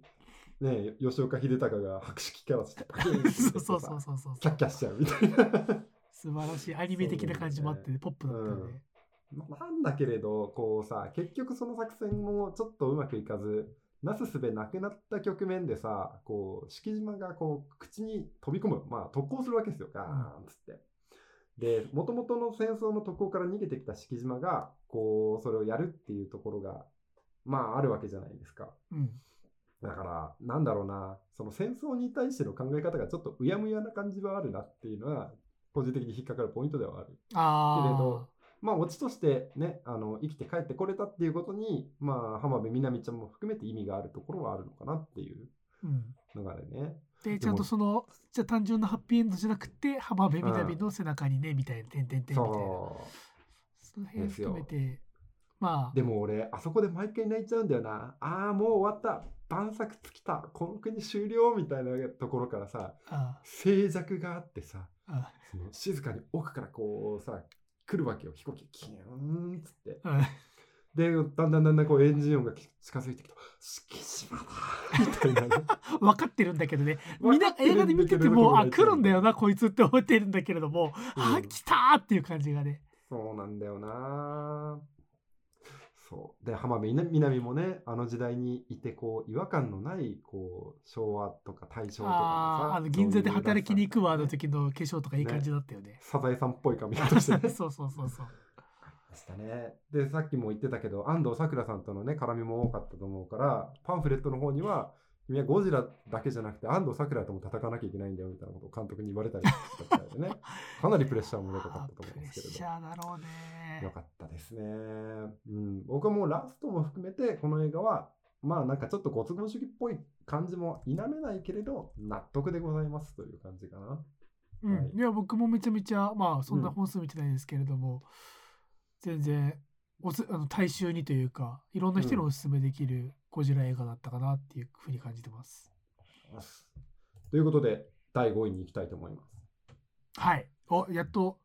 ね吉岡秀隆が 白色キャラして そうそうそうさそうそう。キャッキャしちゃうみたいな。素晴らしいアニメ的な感じもあって、ポップだったよね。まあなんだけれどこうさ結局その作戦もちょっとうまくいかずなすすべなくなった局面でさこう敷島がこう口に飛び込むまあ特攻するわけですよガーンっつって。でもともとの戦争の特攻から逃げてきた敷島がこうそれをやるっていうところがまああるわけじゃないですか。うん。だからなんだろうなその戦争に対しての考え方がちょっとうやむやな感じはあるなっていうのは個人的に引っかかるポイントではある。ああ。けれどまあ、オチとしてね、あの、生きて帰ってこれたっていうことに、まあ、浜辺美波ちゃんも含めて意味があるところはあるのかなっていううん。のがあるね。で、ちゃんとその、じゃあ単純なハッピーエンドじゃなくて、浜辺美波の背中にね、みたいな、てんてんてんみたいな。そその辺含めて、まあう。、でも俺、あそこで毎回泣いちゃうんだよな。ああ、もう終わった。晩作尽きた。この国終了みたいなところからさ、あ静寂があってさ、あその静かに奥からこうさ、来るわけよ。飛行機、キューンっつって。あで、だんだんだんだんこうエンジン音が近づいてきて、敷島だみたいなね。分かってるんだけどねみんな映画で見ててもあ来るんだよなこいつって思ってるんだけれども、あうん来たーっていう感じがねそうなんだよな。そう。で、浜辺美波もね、あの時代にいて、こう、違和感のない、こう、昭和とか大正とかあーあの銀座で働きに行くわの時の化粧とかいいね感じだったよねサザエさんっぽい髪型してね。そうそうそうそうでしたね。で、さっきも言ってたけど、安藤サクラさんとのね、絡みも多かったと思うから、パンフレットの方には、君はゴジラだけじゃなくて安藤サクラとも戦わなきゃいけないんだよみたいなことを監督に言われたりしたみたいでね。かなりプレッシャーもでかかったと思うんプレッですけれど。シャーだろうねよかったですね。うん、僕はもうラストも含めて、この映画は、まあなんかちょっとご都合主義っぽい感じも否めないけれど、納得でございますという感じかな。うんはいいや僕もめちゃめちゃまあそんな本数見てないですけれども、全然おすあの大衆にというかいろんな人におすすめできるゴジラ映画だったかなっていうふうに感じてます。ということで、第5位に行きたいと思います。はい。おやっと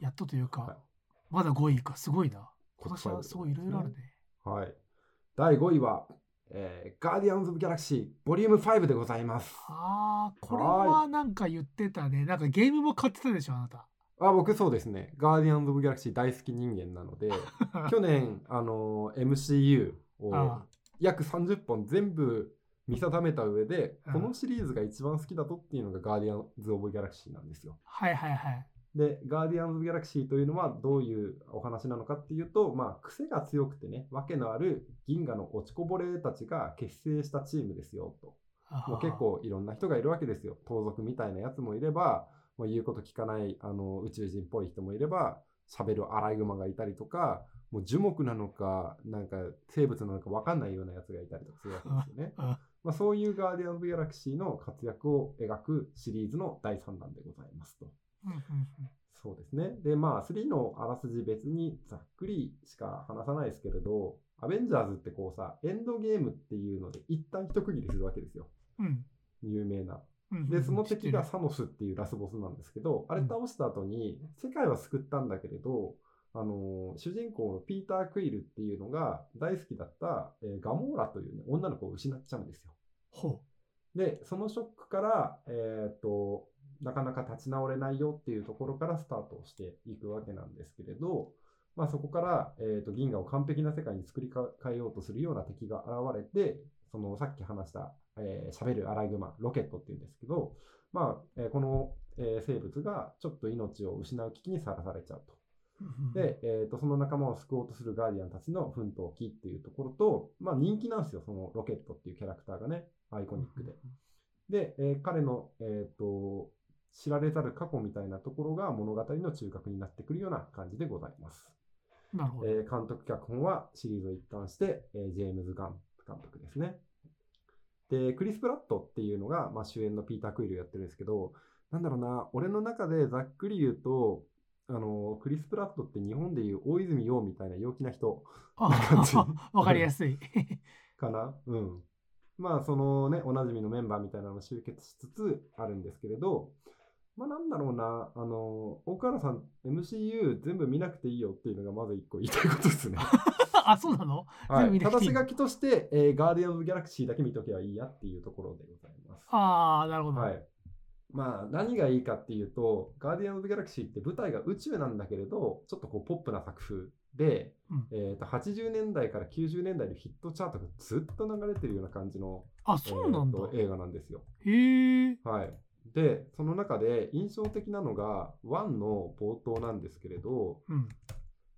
やっとというか、はいまだ5位かすごいな。今年はすごいいろいろあるね。はい。第5位は、えー、ガーディアンズ・オブ・ギャラクシー、ボリューム5でございます。ああこれはなんか言ってたね。なんかゲームも買ってたでしょあなた。あ僕そうですね。ガーディアンズ・オブ・ギャラクシー大好き人間なので、去年、あのー MCU をあ約30本全部見定めた上で、うんこのシリーズが一番好きだとっていうのがガーディアンズ・オブ・ギャラクシーなんですよ。はいはいはい。で、ガーディアンズ・ギャラクシーというのはどういうお話なのかっていうと、まあ、癖が強くてね、わけのある銀河の落ちこぼれたちが結成したチームですよと。あもう結構いろんな人がいるわけですよ。盗賊みたいなやつもいれば、もう言うこと聞かないあの宇宙人っぽい人もいれば、喋るアライグマがいたりとか、もう樹木なのか、なんか生物なのか分かんないようなやつがいたりとかするわけですよね。あ まあ、そういうガーディアンズ・ギャラクシーの活躍を描くシリーズの第3弾でございますと。そうですね。で、まあ、3のあらすじ別にざっくりしか話さないですけれど、アベンジャーズってこうさ、エンドゲームっていうので一旦一区切りするわけですよ。うん有名な。で、その敵がサノスっていうラスボスなんですけど、あれうん倒した後に、世界は救ったんだけれど、あのー主人公のピーター・クイルっていうのが大好きだった、えーガモーラという、ね、女の子を失っちゃうんですよ。で、そのショックから、えっ、と、なかなか立ち直れないよっていうところからスタートをしていくわけなんですけれど、まあそこから、えっ、と、銀河を完璧な世界に作り変えようとするような敵が現れて、そのさっき話した、えー、喋るアライグマ、ロケットっていうんですけど、まあ、えーこの、えー生物がちょっと命を失う危機にさらされちゃうと。で、えー、とその仲間を救おうとするガーディアンたちの奮闘記っていうところと、まあ、人気なんですよ、そのロケットっていうキャラクターがね、アイコニックで。で、えー彼の、えー、と知られざる過去みたいなところが物語の中核になってくるような感じでございます。なるほど。えー監督脚本はシリーズを一貫して、えージェームズ・ガン監督ですね。で、クリス・プラットっていうのが、まあ、主演のピーター・クイルをやってるんですけど、なんだろうな、俺の中でざっくり言うと、あのクリス・プラットって日本でいう大泉洋みたいな陽気な人あ感じ わかりやすい。かな？うん。まあ、そのね、おなじみのメンバーみたいなのを集結しつつあるんですけれど、まあ、なんだろうな、あの、大河原さん、MCU 全部見なくていいよっていうのがまず一個言いたいことですね。あ、そうなの？はい。全部見なくていい正し書きとして、えーガーディアンズ・ギャラクシーだけ見とけばいいやっていうところでございます。ああ、なるほど。はい。まあ、何がいいかっていうと、ガーディアンズ・ギャラクシーって舞台が宇宙なんだけれど、ちょっとこうポップな作風で、うんえー、と80年代から90年代のヒットチャートがずっと流れてるような感じの、あ、そうなんだえー。と映画なんですよ。へえ。はい。で、その中で印象的なのが、1の冒頭なんですけれど、うん。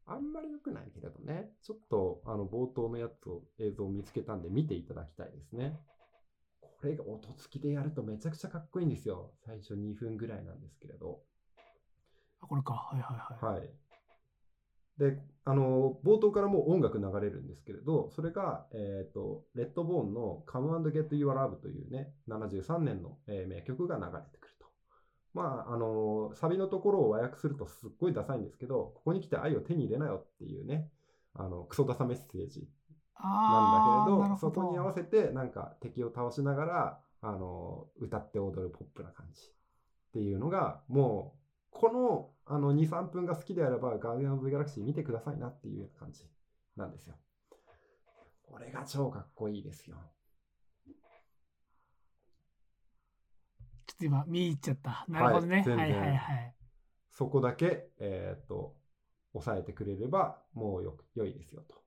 あんまり良くないけれどね、ちょっとあの冒頭のやつを映像を見つけたんで見ていただきたいですね。これが音付きでやるとめちゃくちゃかっこいいんですよ。最初2分ぐらいなんですけれど。あ、これか。はいはいはい。はい。で、あの、冒頭からもう音楽流れるんですけれど、それが、えっ、と、レッドボーンの Come and Get Your Love というね、73年の、えー名曲が流れてくると。まあ、あの、サビのところを和訳するとすっごいダサいんですけど、ここに来て愛を手に入れなよっていうね、あの、クソダサメッセージなんだけれど、そこに合わせてなんか敵を倒しながら、あの、歌って踊るポップな感じっていうのが、もう、このあの2、3分が好きであれば、ガーディアンズ・ギャラクシー見てくださいなっていうような感じなんですよ。これが超かっこいいですよ。ちょっと今、見入っちゃった。なるほどね。はいはいはいはい。そこだけ、えーっと、抑えてくれれば、もうよく、良いですよと。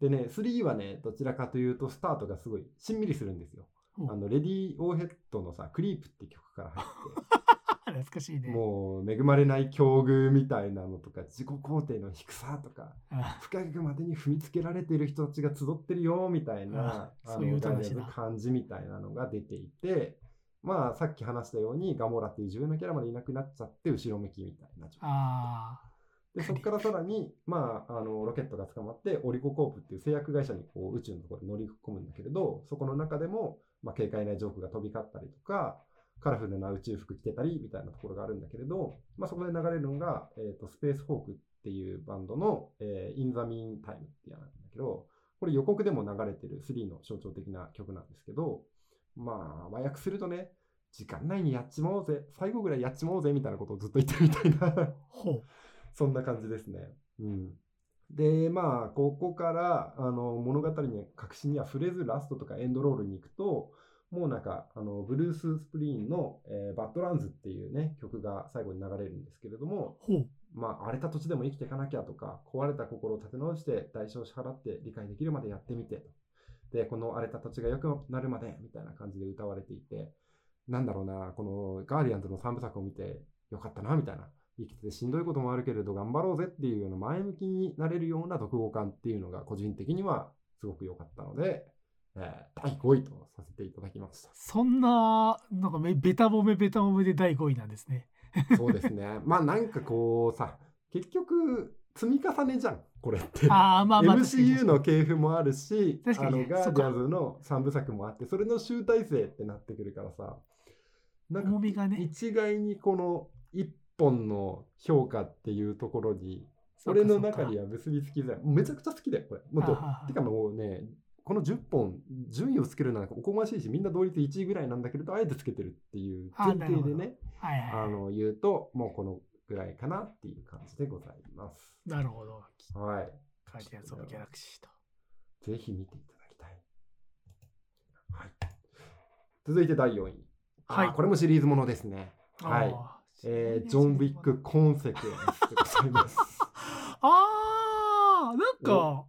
でね、3はね、どちらかというと、スタートがすごいしんみりするんですよ。おあの、レディー・オーヘッドのさ、クリープって曲から入って、懐かしいね。もう恵まれない境遇みたいなのとか自己肯定の低さとかあ深くまでに踏みつけられている人たちが集ってるよみたいなあそういう感じみたいなのが出ていてまあさっき話したようにガモラっていう重要なキャラまでいなくなっちゃって後ろ向きみたいな状態あでそこからさらに、まあ、あのロケットが捕まってオリココープっていう製薬会社にこう宇宙のところに乗り込むんだけれどそこの中でも、まあ、軽快なジョークが飛び交ったりとかカラフルな宇宙服着てたりみたいなところがあるんだけれど、まあ、そこで流れるのが、えー、とスペースホークっていうバンドの、えー、インザミンタイムってやつなんだけどこれ予告でも流れてる3の象徴的な曲なんですけどまあ和訳するとね時間内にやっちまおうぜ最後ぐらいやっちまおうぜみたいなことをずっと言ってるみたいな そんな感じですね。うん。で、まあ、ここから、あの、物語に核心には触れずラストとかエンドロールに行くと、もうなんか、あの、ブルース・スプリーンの、えーバッドランズっていうね、曲が最後に流れるんですけれども。まあ、荒れた土地でも生きていかなきゃとか、壊れた心を立て直して代償を支払って理解できるまでやってみてと。で、この荒れた土地が良くなるまでみたいな感じで歌われていて、なんだろうな、このガーディアンズの3部作を見てよかったな、みたいな。生きててしんどいこともあるけれど頑張ろうぜっていうような前向きになれるような読後感っていうのが個人的にはすごく良かったので、えー第5位とさせていただきました。そんな、なんかめ、ベタ褒めベタ褒めで第5位なんですね。そうですね。まあなんかこうさ、結局積み重ねじゃん、これって。ああ、まあまあ。MCU の系譜もあるし、あのガーディアンズの3部作もあって、それの集大成ってなってくるからさ、なんか重みがね。一概にこの一本の評価っていうところに、俺の中には結びつきづらい。めちゃくちゃ好きだよ、これ。もっとてかもうね、この10本、順位をつけるのはおこがましいし、みんな同率1位ぐらいなんだけれど、あえてつけてるっていうあ前提でね、はいはいはい。あの言うと、もうこのぐらいかなっていう感じでございます。なるほど。はい。ガーディアンズ・オブ・ギャラクシーと。ぜひ見ていただきたい。はい。続いて第4位。はいこれもシリーズものですね。はい。えージョン・ウィック・コンセクエンスでございます。あーなんか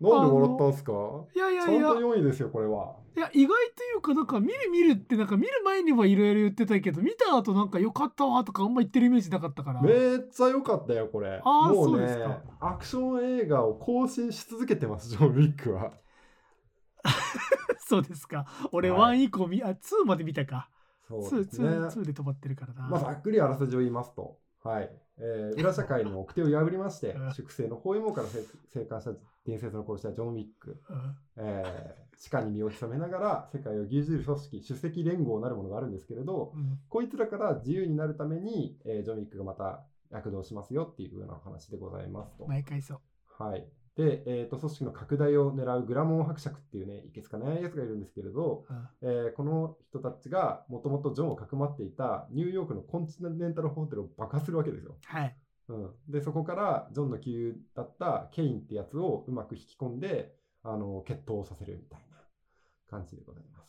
なんで笑ったんすか？いやいやいや。ちゃんと4位ですよ、これは。いや意外というかなんか見る見るってなんか見る前にはいろいろ言ってたけど見た後なんか良かったわとかあんま言ってるイメージなかったから。めっちゃ良かったよ、これ。あーもねそううですか。アクション映画を更新し続けてます、ジョン・ウィックは。そうですか。俺はい。1以降見あ2まで見たか。そう2ですね。2 2で止まってるからな、まあ、ざっくりあらすじを言いますと、はい。えー裏社会の掟を破りまして うん、粛清の包囲網から生生還した伝説の殺し屋ジョン・ウィック、うんえー地下に身を潜めながら世界を牛耳る組織、首席連合なるものがあるんですけれど、うんこいつらから自由になるために、えージョン・ウィックがまた躍動しますよっていうようなお話でございますと。毎回そうはい。で、えーと、組織の拡大を狙うグラモン伯爵っていうね、いけつかないやつがいるんですけれど、うんえーこの人たちがもともとジョンをかくまっていたニューヨークのコンチネンタルホテルを爆破するわけですよ。はいうん、で、そこからジョンの旧友だったケインってやつをうまく引き込んで、あの、決闘させるみたいな感じでございます。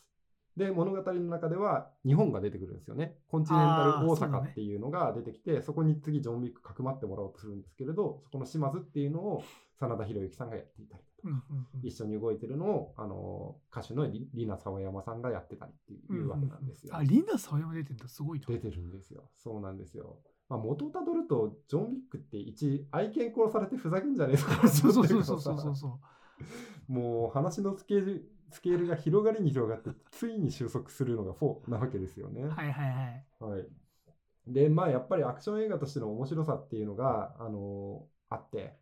で、物語の中では日本が出てくるんですよね。コンチネンタル大阪っていうのが出てきて、そこに次ジョン・ウィックかくまってもらおうとするんですけれど、そこの島津っていうのを真田広之さんがやっていたりとかうんうんうん一緒に動いてるのを、あの歌手のリリナ・サワヤマさんがやってたりっていうわけなんですよ。あリナ沢山出てんだすごいな出てるんですよ。そうなんですよ。まあ、元をたどると、ジョン・ビックって一愛犬殺されてふざけんじゃねえかそうそうそうそうそうそうもう話のスケールスケールが広がりに広がって、ついに収束するのが4なわけですよね。はいはいはいはい。で、まあ、やっぱりアクション映画としての面白さっていうのが、あのあって、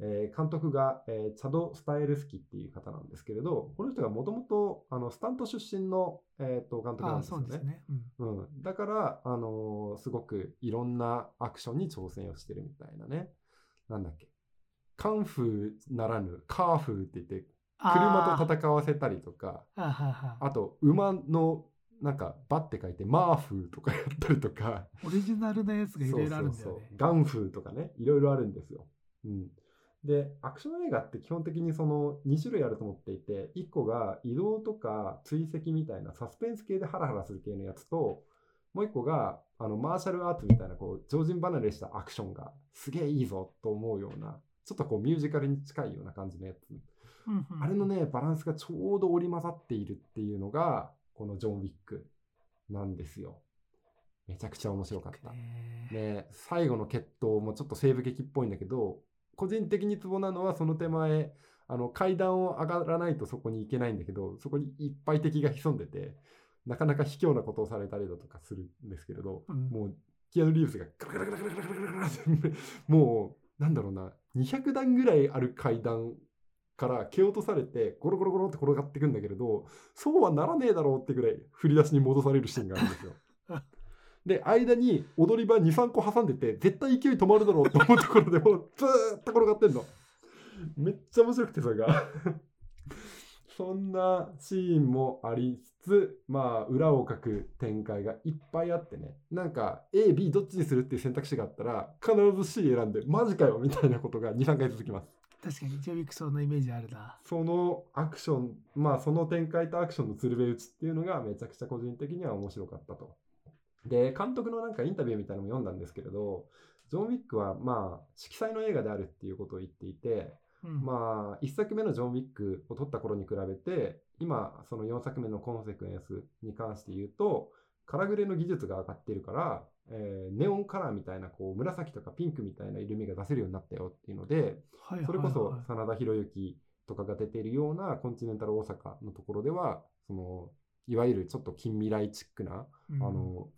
えー監督が、えーチャド・スタイルスキっていう方なんですけれど、この人がもともとあのスタント出身の、えー、と監督なんですよね。ね、うん、うん、だから、あのーすごくいろんなアクションに挑戦をしてるみたいなね。なんだっけ。カンフーならぬカーフーって言って、車と戦わせたりとか、あと馬のなんかバって書いてマーフーとかやったりとか、オリジナルなやつがいろいろあるんだよねそうそうそうガンフーとかね、いろいろあるんですよ。うん。で、アクション映画って基本的にその2種類あると思っていて、1個が移動とか追跡みたいなサスペンス系でハラハラする系のやつと、もう1個があのマーシャルアーツみたいなこう常人離れしたアクションがすげえいいぞと思うような、ちょっとこうミュージカルに近いような感じのやつ。うんうんあれのね、バランスがちょうど織り交ざっているっていうのが、このジョン・ウィックなんですよ。めちゃくちゃ面白かった。ねで、最後の決闘もちょっと西部劇っぽいんだけど、個人的にツボなのはその手前、あの階段を上がらないとそこに行けないんだけど、そこにいっぱい敵が潜んでて、なかなか卑怯なことをされたりだとかするんですけれど、うんもうキアヌ・リーブスがガラガラガラガラガラガラガラってもうなんだろうな200段ぐらいある階段から蹴落とされてゴロゴロゴロって転がっていくんだけれどそうはならねえだろうってぐらい振り出しに戻されるシーンがあるんですよ。で間に踊り場23個挟んでて絶対勢い止まるだろうと思うところでもう ずーっと転がってんの。めっちゃ面白くてそれが。そんなシーンもありつつ、まあ、裏をかく展開がいっぱいあってね、なんか、A、B どっちにするっていう選択肢があったら、必ず C 選んで、マジかよみたいなことが2、3回続きます。確かにジョビクソンのイメージあるなそのアクション、まあ、その展開とアクションの鶴瓶打ちっていうのがめちゃくちゃ個人的には面白かったと。で、監督のなんかインタビューみたいなのも読んだんですけれど、ジョン・ウィックはまあ、色彩の映画であるっていうことを言っていて、うん。まあ、1作目のジョン・ウィックを撮った頃に比べて、今、その4作目のコンセクエンスに関して言うと、カラグレの技術が上がってるから、えーネオンカラーみたいな、こう、紫とかピンクみたいな色味が出せるようになったよっていうので、それこそ、真田広之とかが出ているようなコンチネンタル大阪のところでは、その、いわゆるちょっと近未来チックな、うんあの、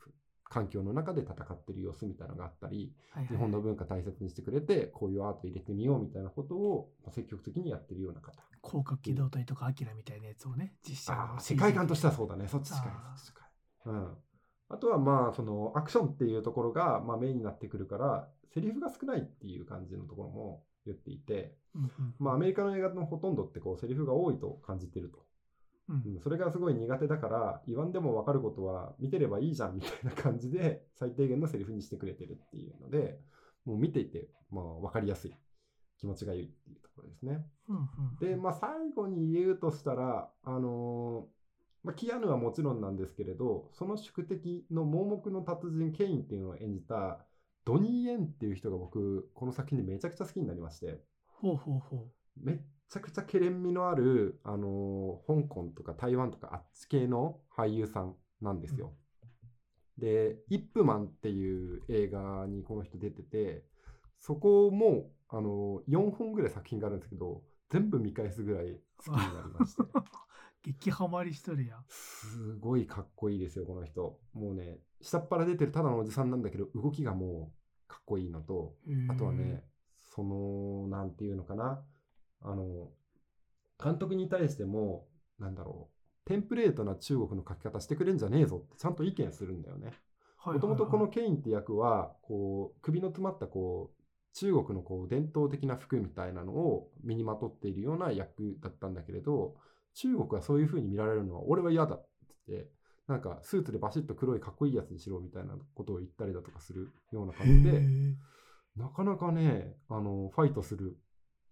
環境の中で戦ってる様子みたいなのがあったり、はいはい日本の文化大切にしてくれて、こういうアート入れてみようみたいなことをまあ積極的にやってるような方。広角機動隊とかアキラみたいなやつをね実写世界観としてはそうだね。そっち近い、そっち近い。うん。あとはまあ、その、アクションっていうところが、まあ、メインになってくるから、セリフが少ないっていう感じのところも言っていて、うんうんまあ、アメリカの映画のほとんどってこう、セリフが多いと感じてると。うん。うん、それがすごい苦手だから、言わんでも分かることは見てればいいじゃんみたいな感じで、最低限のセリフにしてくれてるっていうので、もう見ていて、まあ、分かりやすい。気持ちがいいっていうところですね。うんうんで、まあ、最後に言うとしたら、あのーまあ、キアヌはもちろんなんですけれど、その宿敵の盲目の達人ケインっていうのを演じたドニー・イエンっていう人が僕、この作品でめちゃくちゃ好きになりまして、ほうほうほめっちゃくちゃけれん味のある、あのー香港とか台湾とかあっち系の俳優さんなんですよ。で、イップマンっていう映画にこの人出てて、そこも、あのー4本ぐらい作品があるんですけど、全部見返すぐらい好きになりまして。う。激ハマりしとるやん。すごいかっこいいですよ、この人。もうね、下っ腹出てるただのおじさんなんだけど、動きがもうかっこいいのと、あとはね、その、なんていうのかな、あの、監督に対しても、なんだろう、テンプレートな中国の書き方してくれんじゃねえぞってちゃんと意見するんだよね。ももともとこのケインって役は、こう、首の詰まった、こう、中国のこう伝統的な服みたいなのを身にまとっているような役だったんだけれど、中国はそういう風に見られるのは俺は嫌だって言って、なんかスーツでバシッと黒いかっこいいやつにしろみたいなことを言ったりだとかするような感じで、なかなかね、あの、ファイトする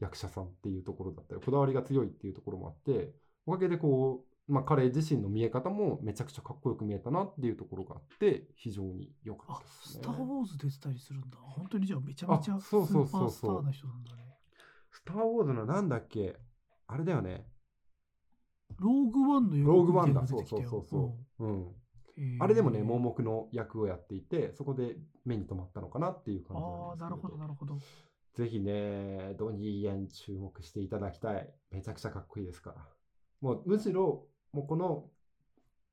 役者さんっていうところだったり、こだわりが強いっていうところもあって、おかげでこう、まあ彼自身の見え方もめちゃくちゃかっこよく見えたなっていうところがあって、非常に良かあったですね。スター・ウォーズ出てたりするんだ。本当にじゃあめちゃめちゃあスそうそうーパそうそうースターな人なんだね。スター・ウォーズのなんだっけ？あれだよね。ローグワンの予ローグ告みワンだ。そうたいなの出てきたよそうそうそう。うん。うんあれでもね、盲目の役をやっていて、そこで目に留まったのかなっていう感じああ、なですけなんるほど、なるほど。ぜひね、ドニー・イエン注目していただきたい。めちゃくちゃかっこいいですから。もうむしろ、もうこの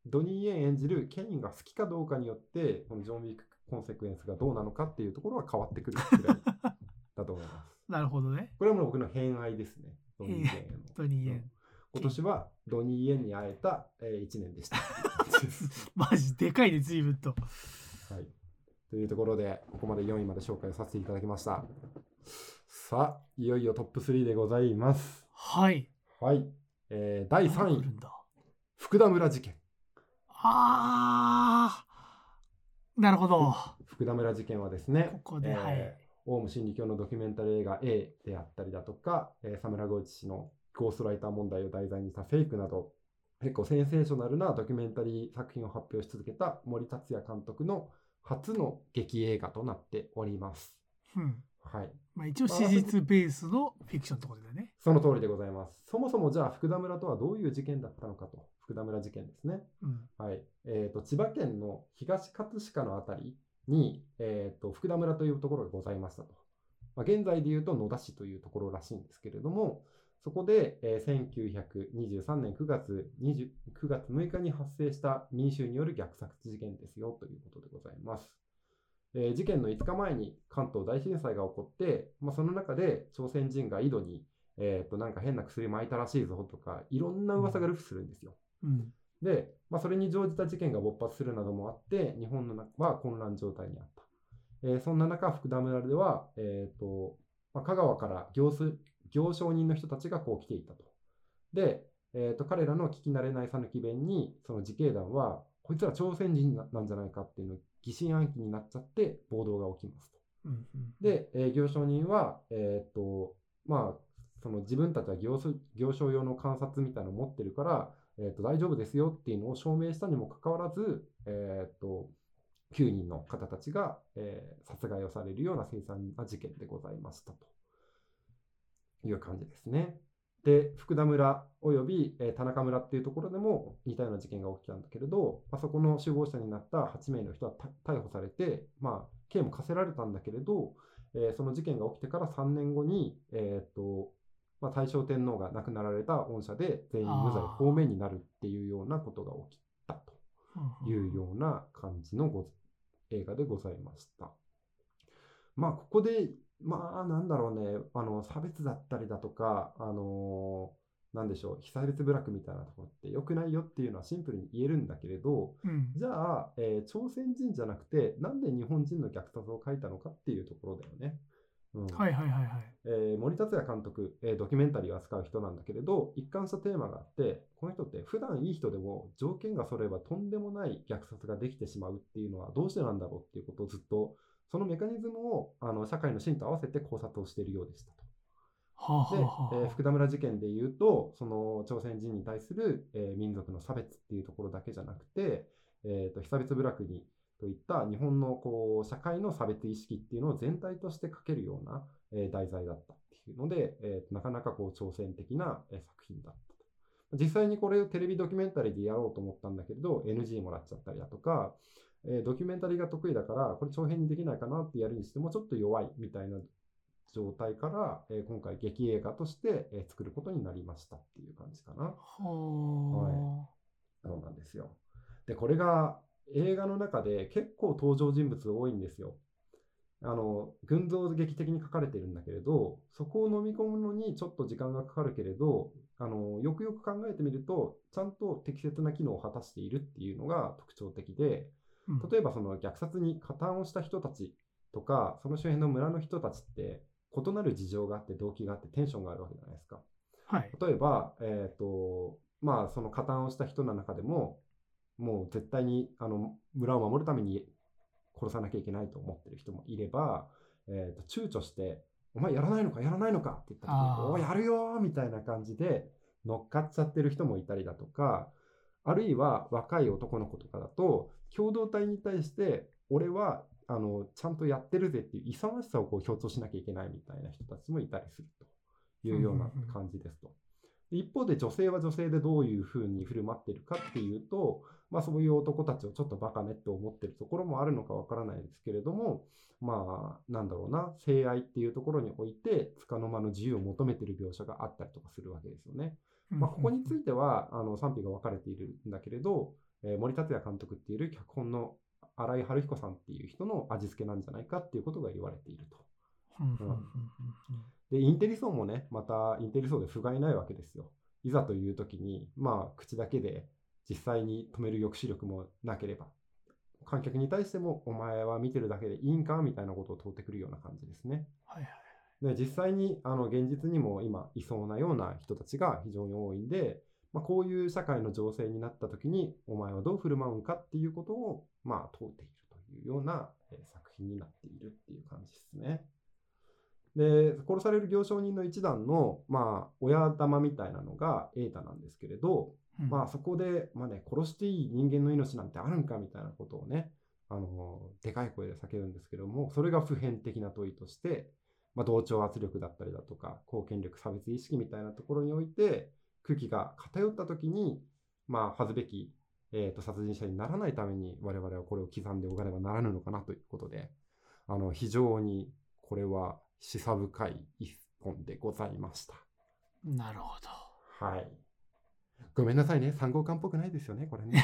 ドニー・イエン演じるケインが好きかどうかによって、このジョン・ウィック・コンセクエンスがどうなのかっていうところは変わってくるくらいだと思います。なるほどね。これはもう僕の偏愛ですね。ドニー・イエンの。ドニー・イエンうん。今年はドニー・イエンに会えた、え1年でした。マジでかいね、随分と。はい。というところで、ここまで4位まで紹介させていただきました。さあ、いよいよトップ3でございます。はい。はい。えー第3位福田村事件。あー、なるほど。福田村事件はですね、ここでえーはいオウム真理教のドキュメンタリー映画 A であったりだとか、えー、サムラゴイチ氏のゴーストライター問題を題材にしたフェイクなど、結構センセーショナルなドキュメンタリー作品を発表し続けた森達也監督の初の劇映画となっております。うん。はい。まあ一応史実ベースのフィクションってことだよね。その通りでございます。そもそもじゃあ福田村とはどういう事件だったのかと。福田村事件ですね。うん。はい。えっ、と、千葉県の東葛飾のあたりに、えっ、と、福田村というところがございましたと。まあ、現在で言うと野田市というところらしいんですけれども、そこで、えー1923年9月20 9月6日に発生した民衆による虐殺事件ですよということでございます。えー事件の5日前に関東大震災が起こって、まあ、その中で朝鮮人が井戸に、えっ、と、なんか変な薬撒いたらしいぞとか、いろんな噂がルフするんですよ。うん。で、まあ、それに乗じた事件が勃発するなどもあって、日本の中は混乱状態にあった。えーそんな中、福田村では、えーとまあ、香川から行す行商人の人たちがこう来ていたと。で、えーと彼らの聞き慣れない讃岐弁に、その自警団は、こいつら朝鮮人ななんじゃないかっていうの疑心暗鬼になっちゃって暴動が起きますと。うん。うん、で、えー行商人は、えーっと、まあ、その自分たちは行商行商用の観察みたいなのを持ってるから、えーっと、大丈夫ですよっていうのを証明したにもかかわらず、えーっと、9人の方たちが、えー殺害をされるような凄惨な事件でございましたという感じですね。で、福田村および、え田中村っていうところでも似たような事件が起きたんだけれど、まあ、そこの首謀者になった8名の人は逮捕されて、まあ、刑も課せられたんだけれど、えーその事件が起きてから3年後に、えーっとまあ、大正天皇が亡くなられた恩赦で全員無罪あー放免になるっていうようなことが起きたと。いうような感じのご映画でございました。まあ、ここで、まあ、なんだろうね、あの、差別だったりだとか、あのなんでしょう、被差別部落みたいなところって良くないよっていうのはシンプルに言えるんだけれど、うん。じゃあ、えー朝鮮人じゃなくて、なんで日本人の虐殺を書いたのかっていうところだよね。うんはいはいはいはい。えー森達也監督、えードキュメンタリーを扱う人なんだけれど、一貫したテーマがあって、この人って普段いい人でも条件が揃えばとんでもない虐殺ができてしまうっていうのはどうしてなんだろうっていうことをずっと、そのメカニズムをあの社会のシーンと合わせて考察をしているようでしたと。で、はあはあはあえー福田村事件でいうとその朝鮮人に対する、えー民族の差別っていうところだけじゃなくて、えー、と被差別部落にといった日本のこう社会の差別意識っていうのを全体として書けるような、えー題材だったっていうので、えーとなかなかこう挑戦的な、えー作品だったと。実際にこれをテレビドキュメンタリーでやろうと思ったんだけれど NG もらっちゃったりだとか、えードキュメンタリーが得意だからこれ長編にできないかなってやるにしてもちょっと弱いみたいな状態から、えー今回劇映画として、えー作ることになりましたっていう感じかな。はそうなんですよ。で、これが映画の中で結構登場人物多いんですよ。あの、群像劇的に書かれてるんだけれど、そこを飲み込むのにちょっと時間がかかるけれど、あの、よくよく考えてみると、ちゃんと適切な機能を果たしているっていうのが特徴的で、うん例えばその虐殺に加担をした人たちとか、その周辺の村の人たちって、異なる事情があって、動機があって、テンションがあるわけじゃないですか。はい。例えば、えっ、と、まあ、その加担をした人の中でも、もう絶対にあの村を守るために殺さなきゃいけないと思ってる人もいれば、えーと躊躇して、お前やらないのか、やらないのかって言った時に、おやるよーみたいな感じで乗っかっちゃってる人もいたりだとか、あるいは若い男の子とかだと、共同体に対して、俺はあのちゃんとやってるぜっていう勇ましさをこう強調しなきゃいけないみたいな人たちもいたりするというような感じですと。一方で女性は女性でどういうふうに振る舞ってるかっていうと、まあ、そういう男たちをちょっとバカねって思ってるところもあるのかわからないですけれども、まあ、なんだろうな、性愛っていうところにおいて、束の間の自由を求めてる描写があったりとかするわけですよね。まあ、ここについてはあの賛否が分かれているんだけれど、えー森達也監督っていう脚本の新井春彦さんっていう人の味付けなんじゃないかっていうことが言われていると。うんで、インテリ層もね、またインテリ層で不甲斐ないわけですよ。いざという時に、まあ、口だけで実際に止める抑止力もなければ、観客に対しても、お前は見てるだけでいいんかみたいなことを問うてくるような感じですね。はいはい。で実際にあの現実にも今いそうなような人たちが非常に多いんで、まあ、こういう社会の情勢になった時にお前はどう振る舞うんかっていうことをまあ問うているというような、えー作品になっているっていう感じですね。で殺される行商人の一団の、まあ、親玉みたいなのが瑛太なんですけれど、うんまあそこで、まあね、殺していい人間の命なんてあるんかみたいなことをね、あのでかい声で叫ぶんですけども、それが普遍的な問いとして、まあ、同調圧力だったりだとか、貢献力、差別意識みたいなところにおいて、空気が偏ったときに、まあ、恥ずべき、えーと殺人者にならないために、我々はこれを刻んでおかねばならぬのかなということで、あの非常にこれは示唆深い一本でございました。なるほはい。ごめんなさいね、三号館っぽくないですよね、これね。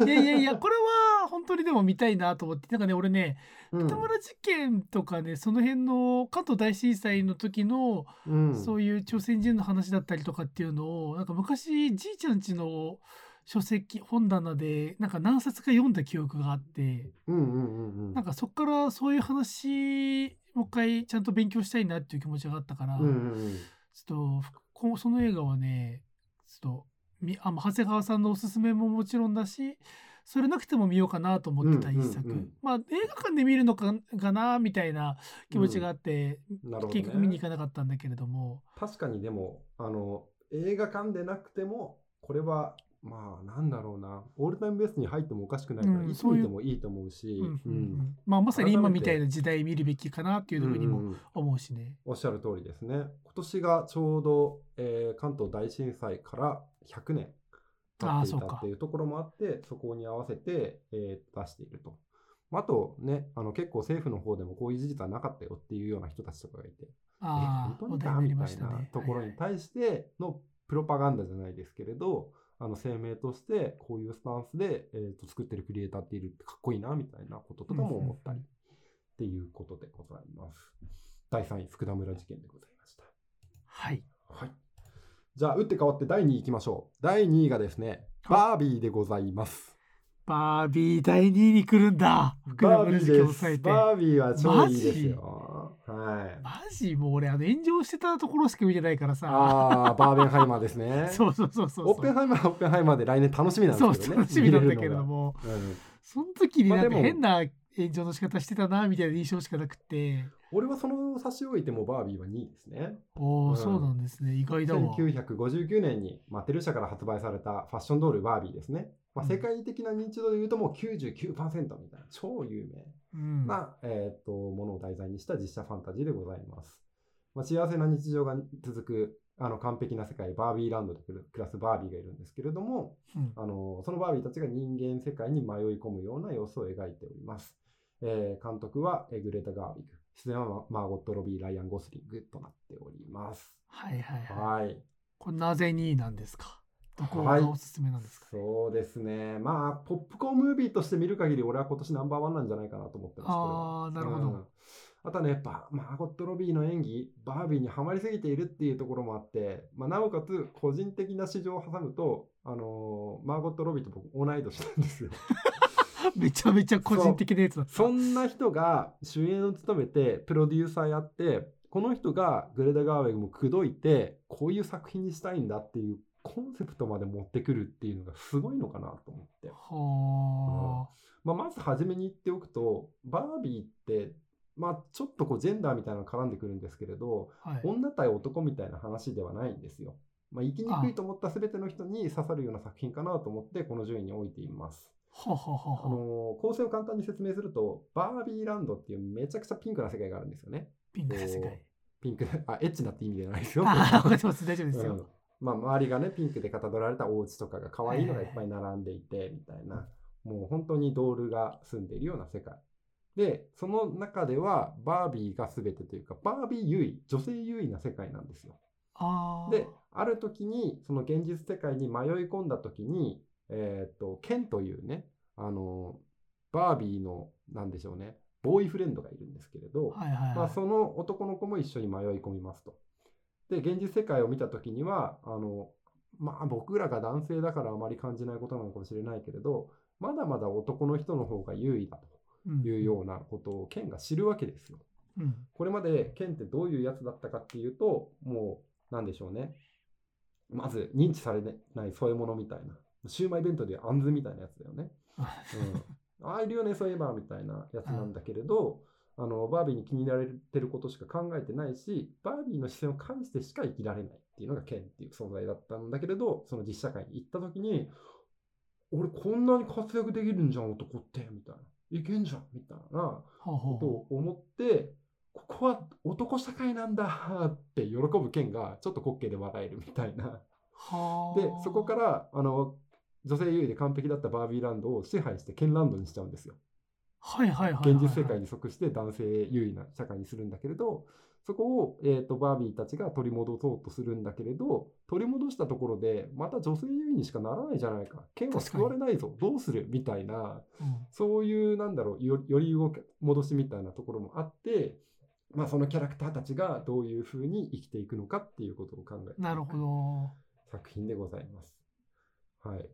ど。いやいやいや、これは本当にでも見たいなと思って、なんかね、俺ね、うん北村事件とかね、その辺の関東大震災の時の、うん、そういう朝鮮人の話だったりとかっていうのを、なんか昔、じいちゃんちの書籍、本棚で、なんか何冊か読んだ記憶があって。なんかそっからそういう話、もう一回ちゃんと勉強したいなっていう気持ちがあったから、うんうんうん。ちょっとこその映画はねちょっとみあ長谷川さんのおすすめももちろんだしそれなくても見ようかなと思ってた一作、うんうんうん。まあ映画館で見るのかかなみたいな気持ちがあって、なるほど、ね。結局見に行かなかったんだけれども。確かにでもあの映画館でなくてもこれはまあなんだろうな。オールタイムベースに入ってもおかしくないから、うんそういう見てもいいと思うし、うんうんううん。ん。まあまさに今みたいな時代見るべきかなっていうふうにもうんうん。思うしね。おっしゃる通りですね。今年がちょうど、えー関東大震災から100年経っていたっていうところもあってそこに合わせて、えー出していると。まああとね、あの結構政府の方でもこういう事実はなかったよっていうような人たちとかがいて、本当にか？みたい。なところにはい対してのプロパガンダじゃないですけれど、あの声明としてこういうスタンスで、えー、と作ってるクリエイターっているってかっこいいなみたいなこととかも思ったりうんっていうことでございます。第3位、福田村事件でございました。はいはい。じゃあ、打って変わって第2位いきましょう。第2位がですね、バービーでございます。バービー第2位に来るんだバービーです。バービーは超いいですよ。はい。マジ？もう俺あの炎上してたところしか見てないからさ。ああ、バーベンハイマーですね。そうそうそうそう。オッペンハイマーはオッペンハイマーで来年楽しみなんそうですけどね。楽しみなんだけれど。も、うんその時になんか変な炎上の仕方してたなみたいな印象しかなくて俺はその差し置いてもバービーは2位ですね。おお、うんそうなんですね意外だわ1959年にマテル社から発売されたファッションドールバービーですね。まあ、うん世界的な認知度で言うともう99%みたいな超有名うんな、えーっとものを題材にした実写ファンタジーでございます。まあ、幸せな日常が続くあの完璧な世界バービーランドで暮らすバービーがいるんですけれどもうんあのそのバービーたちが人間世界に迷い込むような様子を描いております。えー監督はえーグレタ・ガービック出演はマーゴット・ロビー、ライアン・ゴスリングとなっております。はいはいはいはい。これなぜ2位なんですか？どこはいがおすすめなんですか、そうですね。まあ、ポップコーンムービーとして見る限り、俺は今年ナンバーワンなんじゃないかなと思ってます。あーこれはなるほどうんあとはね、やっぱ、マーゴット・ロビーの演技、バービーにはまりすぎているっていうところもあって、まあ、なおかつ、個人的な市場を挟むと、あのーマーゴット・ロビーと僕、同い年なんですよ。めちゃめちゃ個人的なやつだそんな人が主演を務めて、プロデューサーやって、この人がグレタ・ガーウェグも口説いて、こういう作品にしたいんだっていうコンセプトまで持ってくるっていうのがすごいのかなと思って。はまあ、まず初めに言っておくと、バービーって、まあ、ちょっとこうジェンダーみたいなの絡んでくるんですけれど、あ、はい、女対男みたいな話ではないんですよ。まあ、生きにくいと思った全ての人に刺さるような作品かなと思って、この順位に置いています。はははあはの構成を簡単に説明すると、バービーランドっていうめちゃくちゃピンクな世界があるんですよね。ピンクな世界ピンク、あ、エッチなって意味じゃないですよ。あ大丈夫ですよ、うんまあ、周りがね、ピンクでかたどられたお家とかが可愛いのがいっぱい並んでいて、みたいな、もう本当にドールが住んでいるような世界。で、その中では、バービーが全てというか、バービー優位、女性優位な世界なんですよ。ああで、ある時に、その現実世界に迷い込んだ時に、えーっと、ケンというね、あの、バービーの、なんでしょうね、ボーイフレンドがいるんですけれど、はいはいはい、まあ、その男の子も一緒に迷い込みますと。で、現実世界を見たときには、あの、まあ僕らが男性だからあまり感じないことなのかもしれないけれど、まだまだ男の人の方が優位だうんというようなことをケンが知るわけですよ。うんこれまでケンってどういうやつだったかっていうと、もう、なんでしょうね。まず認知されない添え物みたいな。シウマイ弁当であんずみたいなやつだよね。うん、ああいるよね、そういえば、みたいなやつなんだけれど、あの、バービーに気に入られてることしか考えてないし、バービーの視線を介してしか生きられないっていうのがケンっていう存在だったんだけれど、その実社会に行った時に、俺こんなに活躍できるんじゃん、男って、みたいな。いけんじゃん、みたいなことほを思って、ここは男社会なんだって喜ぶケンがちょっと滑稽で笑えるみたいな。で、そこから、あの、女性優位で完璧だったバービーランドを支配してケンランドにしちゃうんですよ。はいはいはいはいはい現実世界に即して男性優位な社会にするんだけれど、そこを、えー、とバービーたちが取り戻そうとするんだけれど、取り戻したところで、また女性優位にしかならないじゃないか。剣は救われないぞ。どうするみたいな、うんそういう、なんだろう、よより動き戻しみたいなところもあって、まあ、そのキャラクターたちがどういうふうに生きていくのかっていうことを考えてなるほど作品でございます。はい。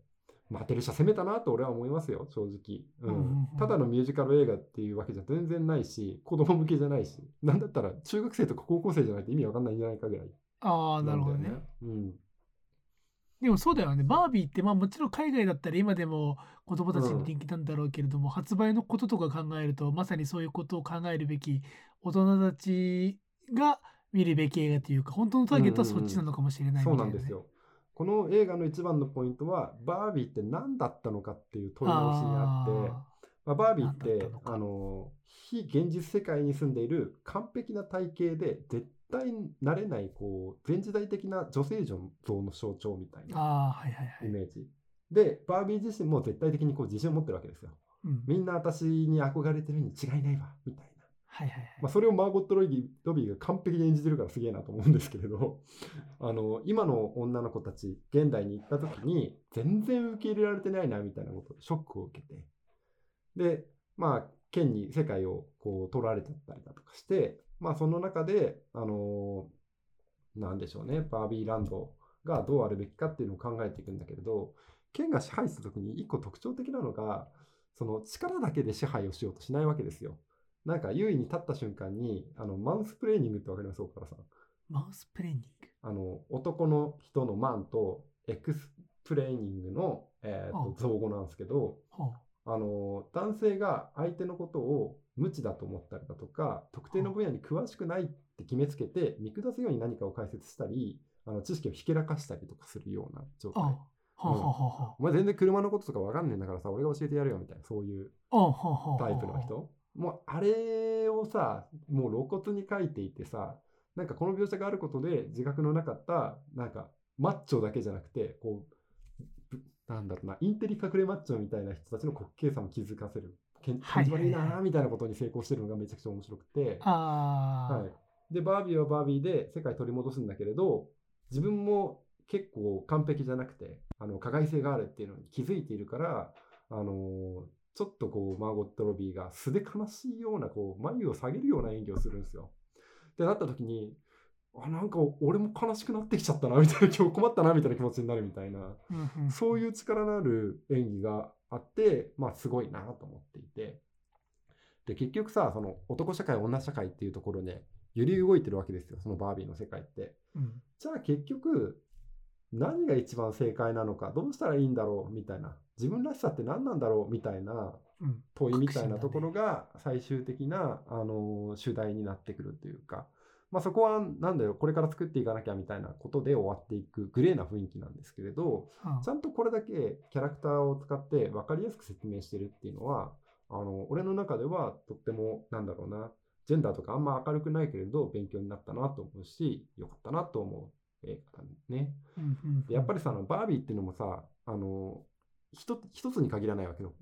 マテル社攻めたなと俺は思いますよ、正直。うんうんうんうんただのミュージカル映画っていうわけじゃ全然ないし、子供向けじゃないし、なんだったら中学生とか高校生じゃないと意味わかんないんじゃないかぐらいああな。るほどねうん。でもそうだよねバービーってまあもちろん海外だったら今でも子供たちに人気なんだろうけれども、発売のこととか考えるとまさにそういうことを考えるべき大人たちが見るべき映画というか本当のターゲットはそっちなのかもしれないみそたいなね、うなんですよ。この映画の一番のポイントは、バービーって何だったのかっていう問い直しにあって、まあ、バービーってあの非現実世界に住んでいる完璧な体型で絶対なれないこう前時代的な女性像の象徴みたいなああはいはいはい、イメージ。で、バービー自身も絶対的にこう自信を持ってるわけですよ。うん、みんな私に憧れてるに違いないわ、みたいな。はいはいはい、まあ、それをマーゴット・ロビーロビーが完璧に演じてるからすげえなと思うんですけれど、あの、今の女の子たち、現代に行った時に、全然受け入れられてないな、みたいなことでショックを受けて、で、まあ、剣に世界をこう取られちゃったりだとかして、まあ、その中で、あのなんでしょうね、バービーランドがどうあるべきかっていうのを考えていくんだけれど、剣が支配するときに一個特徴的なのが、その力だけで支配をしようとしないわけですよ。なんか優位に立った瞬間に、あの、マウスプレーニングってわかります？岡田さん。マウスプレーニング？あの、男の人のマンとエクスプレーニングの、えーとは造語なんですけど、はあ。の男性が相手のことを無知だと思ったりだとか特定の分野に詳しくないって決めつけて見下すように何かを解説したりあの知識をひけらかしたりとかするような状態。あはあはあはお前全然車のこととか分かんねえんだからさ俺が教えてやるよみたいなそういうタイプの人もうあれをさもう露骨に書いていてさなんかこの描写があることで自覚のなかったなんかマッチョだけじゃなくてこうぶなんだろうなインテリ隠れマッチョみたいな人たちの滑稽さも気づかせる。感じ悪いなーみたいなことに成功してるのがめちゃくちゃ面白くて、はい、でバービーはバービーで世界取り戻すんだけれど自分も結構完璧じゃなくてあの加害性があるっていうのに気づいているからあのちょっとこうマーゴット・ロビーが素で悲しいようなこう眉を下げるような演技をするんですよ。ってなった時にあなんか俺も悲しくなってきちゃったなみたいな今日困ったなみたいな気持ちになるみたいなそういう力のある演技があって、まあすごいなと思っていて。で、結局さ、その男社会、女社会っていうところで揺り動いてるわけですよ、そのバービーの世界って。うんじゃあ結局、何が一番正解なのか、どうしたらいいんだろうみたいな、自分らしさって何なんだろうみたいなうん。問いみたいなところが最終的な、あの主題になってくるというか、まあ、そこはなんだよこれから作っていかなきゃみたいなことで終わっていくグレーな雰囲気なんですけれどはあちゃんとこれだけキャラクターを使って分かりやすく説明してるっていうのはあの俺の中ではとってもなんだろうなジェンダーとかあんま明るくないけれど勉強になったなと思うしよかったなと思う映画だね。うんうんうん。でやっぱりさあのバービーっていうのもさあの一一つに限らないわけよ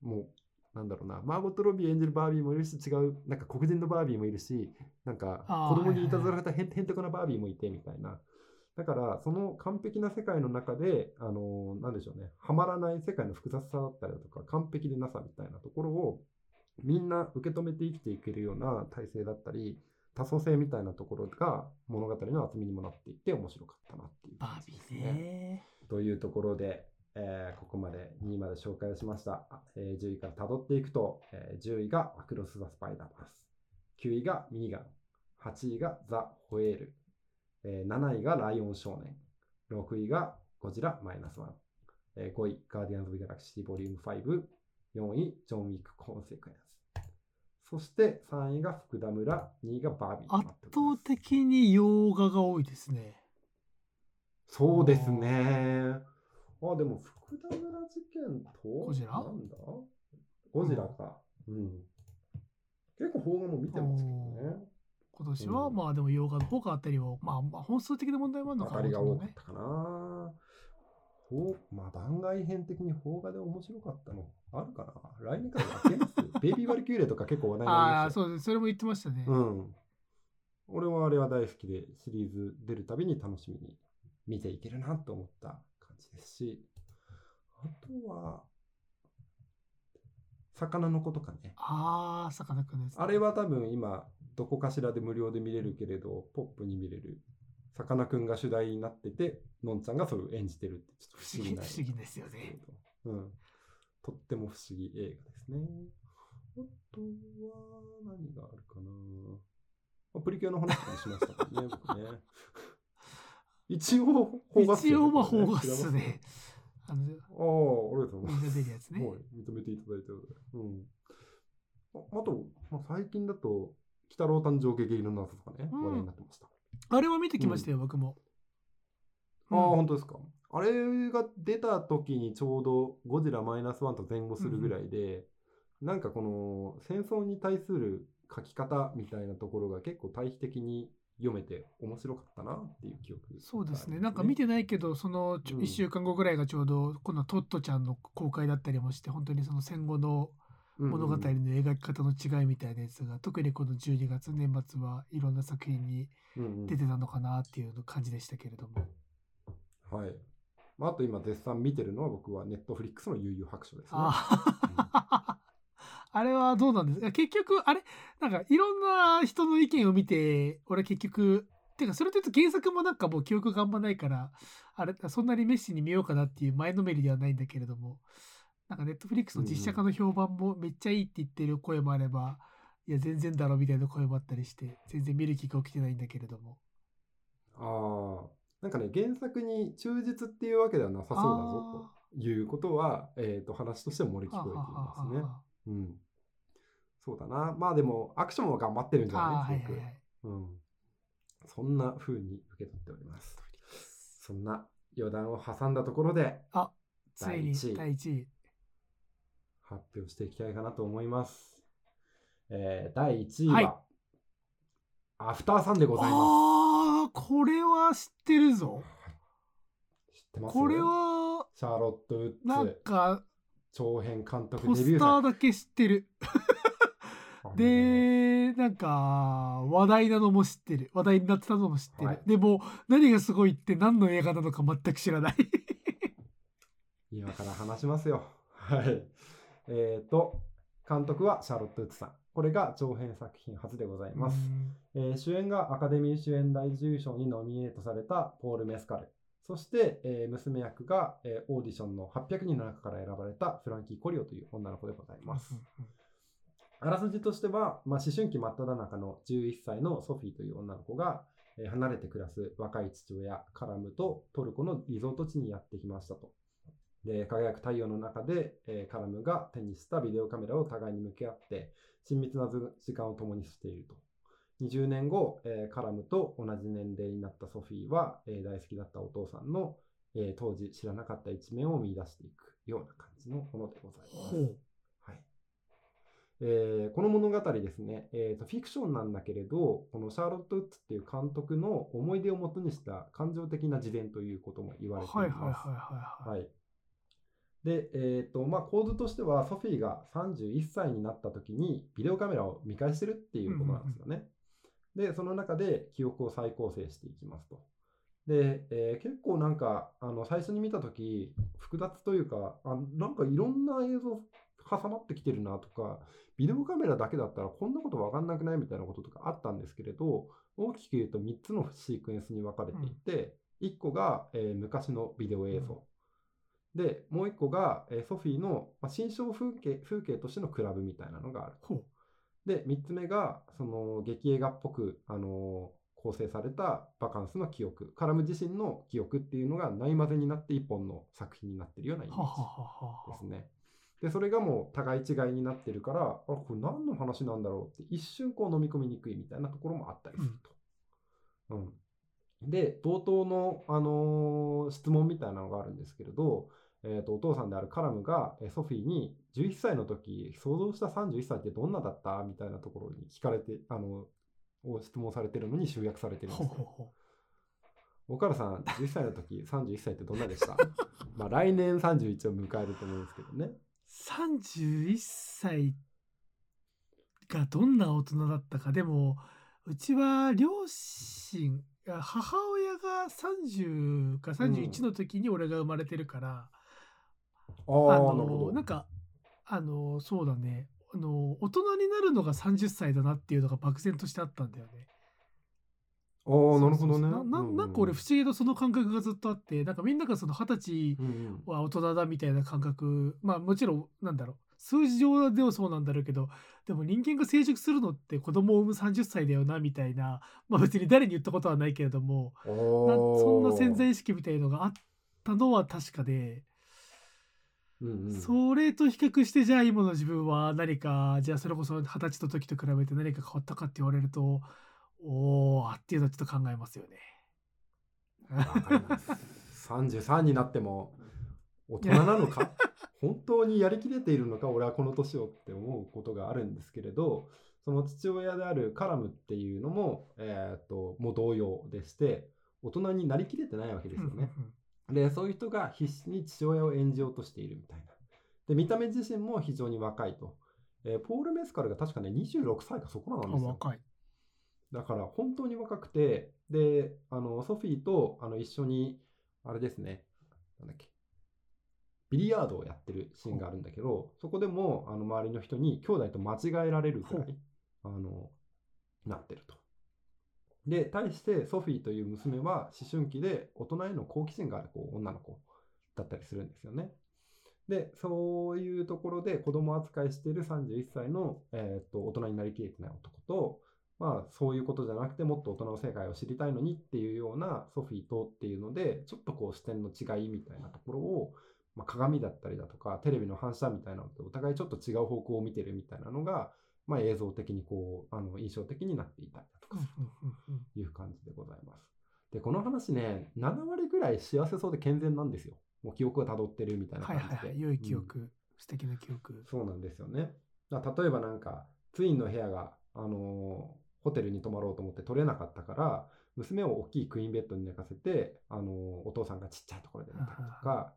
もうなんだろうな。マーゴット・ロビー演じるバービーもいるし違うなんか黒人のバービーもいるしなんか子供にいたずらされたへんてこなバービーもいてみたいな。だからその完璧な世界の中であのなんでしょうね。はまらない世界の複雑さだったりだとか完璧でなさみたいなところをみんな受け止めて生きていけるような体制だったり多層性みたいなところが物語の厚みにもなっていて面白かったなっていうバービーね。というところで、えーここまで2位まで紹介をしました。あえー10位から辿っていくと、えー10位がアクロス・ザ・スパイダーバース。9位がミニガン。8位がザ・ホエール。えー7位がライオン少年。6位がゴジラ・マイナスワン。えー5位、ガーディアンズ・オブ・ギャラクシー・ボリューム5。4位、ジョン・ウィック・コンセクエンス。そして3位が福田村、2位がバービーと圧倒的に洋画が多いですね。そうですね。あ、でも、福田村事件と、ゴジラ？なんだ？ゴジラか。うん。結構邦画も見てますけどね。今年は、うんまあでも洋画の方が当たりを、まあ、まあ本数的な問題もあるのか当たりが多かっね。たかな。ほうまあ、番外編的に邦画で面白かったのあるかな？来年からやってます？ベイビー・バルキューレとか結構話題にああ、なりましたよそうです。それも言ってましたね。うん。俺はあれは大好きで、シリーズ出るたびに楽しみに見ていけるなと思った感じですし、あとは、魚の子とかね。ああ、さかなクンです、あれは多分今、どこかしらで無料で見れるけれど、ポップに見れる。さかなクンが主題になってて、のんちゃんがそれを演じてるって、ちょっと不思議な。不思議ですよね。うん。とっても不思議映画ですね。あとは、何があるかな。まあプリキュアの話もしましたからね、僕ね。一応、邦画っす一応まあ邦画っすね。あの、ああ、ありがとうございます。出るやつね。はい、認めていただいてうん。ああと、まあ、最近だと、鬼太郎誕生ゲゲゲの謎とかね、うん話題になってました。あれは見てきましたよ、僕も。ああ、うん本当ですか。あれが出た時にちょうどゴジラマイナスワンと前後するぐらいで、なんかこの戦争に対する書き方みたいなところが結構対比的に読めて面白かったなっていう記憶があります、そうですね。なんか見てないけど、そのうん1週間後ぐらいがちょうど、このトットちゃんの公開だったりもして、本当にその戦後の物語の描き方の違いみたいなやつが、特にこの12月年末はいろんな作品にうんうん出てたのかなっていう感じでしたけれども。はい。まあ、あと今絶賛見てるのは僕はネットフリックスの悠々白書ですね。ああれはどうなんですか？結局、あれ？なんかいろんな人の意見を見て、俺結局、てかそれというと原作もなんかもう記憶があんまないから、あれ、そんなに熱心に見ようかなっていう前のめりではないんだけれども、なんかネットフリックスの実写化の評判もめっちゃいいって言ってる声もあれば、いや全然だろみたいな声もあったりして、全然見る気が起きてないんだけれども。ああ。なんかね、原作に忠実っていうわけではなさそうだぞいうことは、えー、と話としても漏れ聞こえていますね。はうん。そうだな。まあでも、アクションは頑張ってるんじゃない？すごくーはいはいはい。うん。そんな風に受け取っております。そんな余談を挟んだところであ、ついに第一位第1位。発表していきたいかなと思います。えー、第1位は、はいアフターさんでございまああ、これは知ってるぞ。す。知ってます？これは、シャーロット・ウッなんズか、長編監督ポスタデビューーだけ知ってる。作。で、なんか、話題なのも知ってる。話題になってたのも知ってる。はいでも、何がすごいって何の映画なのか全く知らない。今から話しますよ。はい。えっ、と、監督はシャーロット・ウッズさん。これが長編作品初でございます。えー主演がアカデミー主演大重賞にノミネートされたポール・メスカル。そして、えー娘役が、えーオーディションの800人の中から選ばれたフランキー・コリオという女の子でございます。あらすじとしては、まあ、思春期真っ只中の11歳のソフィーという女の子が、えー離れて暮らす若い父親カラムとトルコのリゾート地にやってきましたと。で輝く太陽の中で、えーカラムが手にしたビデオカメラを互いに向き合って親密な時間を共にしていると。20年後、えーカラムと同じ年齢になったソフィーは、えー大好きだったお父さんの、えー当時知らなかった一面を見出していくような感じのものでございます。はいえーこの物語ですね、えーと、フィクションなんだけれど、このシャーロット・ウッズっていう監督の思い出をもとにした感情的な自伝ということも言われています。はいで、えっ、と、まあ、構図としては、ソフィーが31歳になった時に、ビデオカメラを見返してるっていうことなんですよね。で、その中で記憶を再構成していきますと。で、えー結構なんか、あの、最初に見た時複雑というか、あなんかいろんな映像挟まってきてるなとか、ビデオカメラだけだったらこんなことわかんなくないみたいなこととかあったんですけれど、大きく言うと3つのシークエンスに分かれていて、1個が、えー昔のビデオ映像。で、もう一個が、えーソフィーの、まあ、新象風景風景としてのクラブみたいなのがある。で、三つ目が、その劇映画っぽく、あのー構成されたバカンスの記憶、カラム自身の記憶っていうのがない混ぜになって一本の作品になってるようなイメージですね。で、それがもう互い違いになってるから、あこれ何の話なんだろうって一瞬こう飲み込みにくいみたいなところもあったりすると。うん。で、冒頭の、あのー質問みたいなのがあるんですけれど、えー、とお父さんであるカラムがえーソフィーに11歳の時想像した31歳ってどんなだった？みたいなところに聞かれてあのを質問されてるのに集約されてるんですよ。岡原さん11歳の時31歳ってどんなでした？まあ来年31を迎えると思うんですけどね。う。31歳がどんな大人だったか。でも、うちは両親、あ母親が30か31の時に俺が生まれてるから、あの、ど。なんか、あの、そうだね。あの、大人になるのが30歳だなっていうのが漠然としてあったんだよね。ああ、なるほどね。なななんか俺不思議とその感覚がずっとあってなんかみんながその二十歳うんうんは大人だみたいな感覚まあもちろんなんだろう数字上でもそうなんだろうけどでも人間が成熟するのって子供を産む30歳だよなみたいなまあ別に誰に言ったことはないけれどもそんな潜在意識みたいのがあったのは確かで、うんうん。それと比較してじゃあ今の自分は何かじゃあそれこそ二十歳の時と比べて何か変わったかって言われるとおーっていうのはちょっと考えますよね。わかります。33になっても大人なのか？本当にやりきれているのか？俺はこの年をって思うことがあるんですけれどその父親であるカラムっていうのも、えーっともう同様でして大人になりきれてないわけですよね。でそういう人が必死に父親を演じようとしているみたいな。で見た目自身も非常に若いと。えーポール・メスカルが確かね26歳かそこらなんあですよ。若い。だから本当に若くて、で、あの、ソフィーとあの一緒に、あれですね、なんだっけ、ビリヤードをやってるシーンがあるんだけど、そこでも、あの、周りの人に兄弟と間違えられるくらい、あの、なってると。で、対してソフィーという娘は思春期で大人への好奇心があるこう女の子だったりするんですよね。で、そういうところで子供扱いしている31歳の、えーっと大人になりきれてない男と、まあそういうことじゃなくてもっと大人の世界を知りたいのにっていうようなソフィーとっていうので、ちょっとこう視点の違いみたいなところをまあ、鏡だったりだとかテレビの反射みたいなのとお互いちょっと違う方向を見てるみたいなのが、まあ、映像的にこうあの印象的になっていたという感じでございます。でこの話ね7割ぐらい幸せそうで健全なんですよ。もう記憶をたどってるみたいな感じで。はいはい、はい、良い記憶、うん、素敵な記憶。そうなんですよね。例えばなんかツインの部屋が、あのー、ホテルに泊まろうと思って取れなかったから娘を大きいクイーンベッドに寝かせて、あのー、お父さんがちっちゃいところで寝たりとか、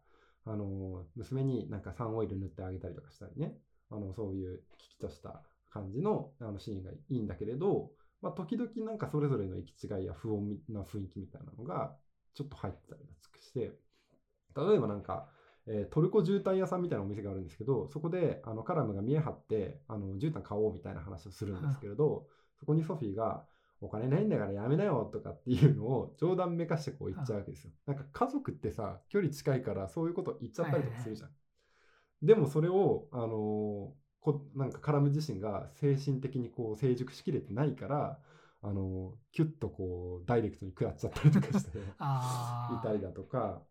あのー、娘になんかサンオイル塗ってあげたりとかしたりねあのそういう危機とした感じのあのシーンがいいんだけれど、まあ、時々なんかそれぞれの行き違いや不穏な雰囲気みたいなのがちょっと入ってたりして例えばなんかえー、トルコ絨毯屋さんみたいなお店があるんですけど、そこであのカラムが見え張って、あの絨毯買おうみたいな話をするんですけれど、そこにソフィーが、お金ないんだからやめなよとかっていうのを冗談めかしてこう言っちゃうわけですよ。なんか家族ってさ、距離近いからそういうこと言っちゃったりとかするじゃん。でもそれを、あのー、こなんかカラム自身が精神的にこう成熟しきれてないから、あのー、キュッとこうダイレクトに食らっちゃったりとかして いたりだとか、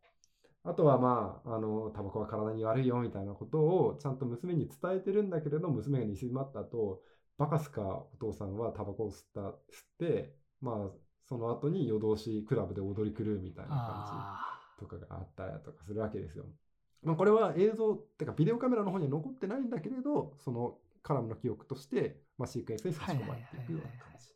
あとはまあ、あの、タバコは体に悪いよみたいなことをちゃんと娘に伝えてるんだけれど、娘が煮詰まった後、バカすかお父さんはタバコを吸った、吸って、まあ、その後に夜通しクラブで踊り狂うみたいな感じとかがあったりとかするわけですよ。まあ、これは映像ってかビデオカメラの方には残ってないんだけれど、そのカラムの記憶として、まあ、シークエンスに差し込まれていくような感じ。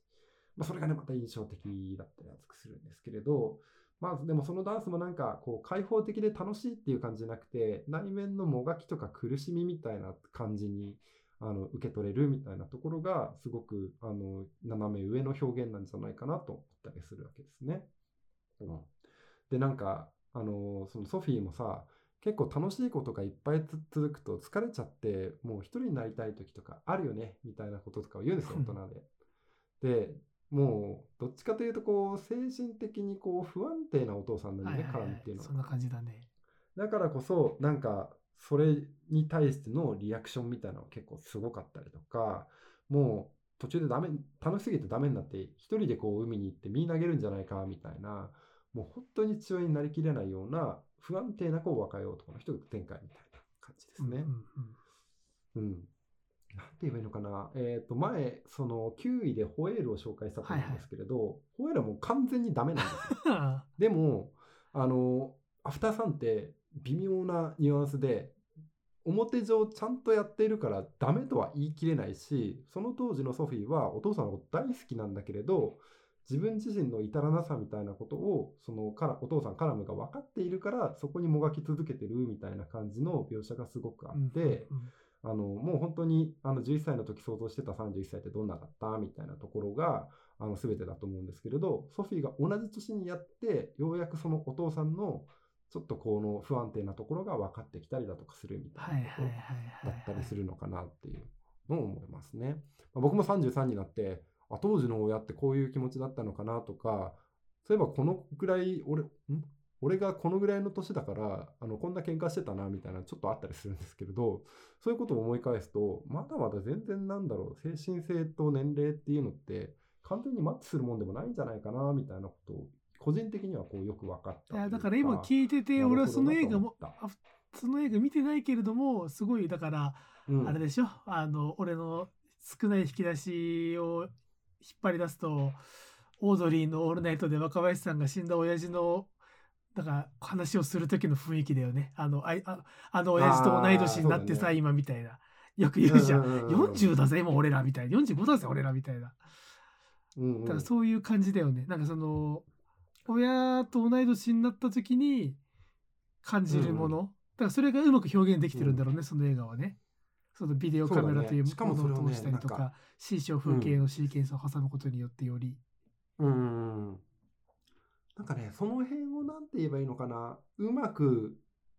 まあ、それがね、また印象的だったり熱くするんですけれど、まあでもそのダンスもなんかこう開放的で楽しいっていう感じじゃなくて内面のもがきとか苦しみみたいな感じにあの受け取れるみたいなところがすごくあの斜め上の表現なんじゃないかなと思ったりするわけですね。うん、でなんかあのそのソフィーもさ結構楽しいことがいっぱい続くと疲れちゃってもう一人になりたい時とかあるよねみたいなこととかを言うんですよ大人で。でもうどっちかというとこう精神的にこう不安定なお父さんなんでね、カラムっていうのは。そんな感じだね。だからこそなんかそれに対してのリアクションみたいなのが結構すごかったりとかもう途中でダメ楽しすぎてダメになって一人でこう海に行って身投げるんじゃないかみたいなもう本当に父親になりきれないような不安定なこう若い男の人が展開みたいな感じですね。うん、うんうんなんて言えばいいのかな。えっ、ー、と、前、その9位でホエールを紹介したと思うんですけれど、はいはい、ホエールはもう完全にダメなんですよ。でも、あの、アフターさんって微妙なニュアンスで、表上ちゃんとやっているからダメとは言い切れないし、その当時のソフィーはお父さんのこと大好きなんだけれど、自分自身の至らなさみたいなことを、そのからお父さんカラムが分かっているから、そこにもがき続けてるみたいな感じの描写がすごくあって、うんうんあの、もう本当に、あの、11歳の時想像してた31歳ってどんなだったみたいなところが、あの、全てだと思うんですけれど、ソフィーが同じ年にやって、ようやくそのお父さんの、ちょっとこの不安定なところが分かってきたりだとかするみたいなことだったりするのかなっていうのを思いますね。まあ、僕も33になって、あ、当時の親ってこういう気持ちだったのかなとか、そういえばこのぐらい俺、ん？俺がこのぐらいの年だからあのこんな喧嘩してたなみたいなちょっとあったりするんですけれどそういうことを思い返すとまだまだ全然なんだろう精神性と年齢っていうのって完全にマッチするもんでもないんじゃないかなみたいなことを個人的にはこうよく分かったいやだから今聞いてて俺はその映画もその映画見てないけれどもすごいだから、あれでしょ？あの俺の少ない引き出しを引っ張り出すとオードリーの「オールナイト」で若林さんが死んだ親父のだから話をする時の雰囲気だよね。あの、あああの親父と同い年になってさ、ね、今みたいな。よく言うじゃん。ん40だぜ、今俺らみたいな。45だぜ、俺らみたいな。うんうん、だからそういう感じだよね。なんかその、親と同い年になった時に感じるもの。うんうん、だからそれがうまく表現できてるんだろうね、うん、その映画はね。そのビデオカメラというものを通したりとか、新章風景のシーケンスを挟むことによってより。うん。なんかね、その辺を何て言えばいいのかな、うまく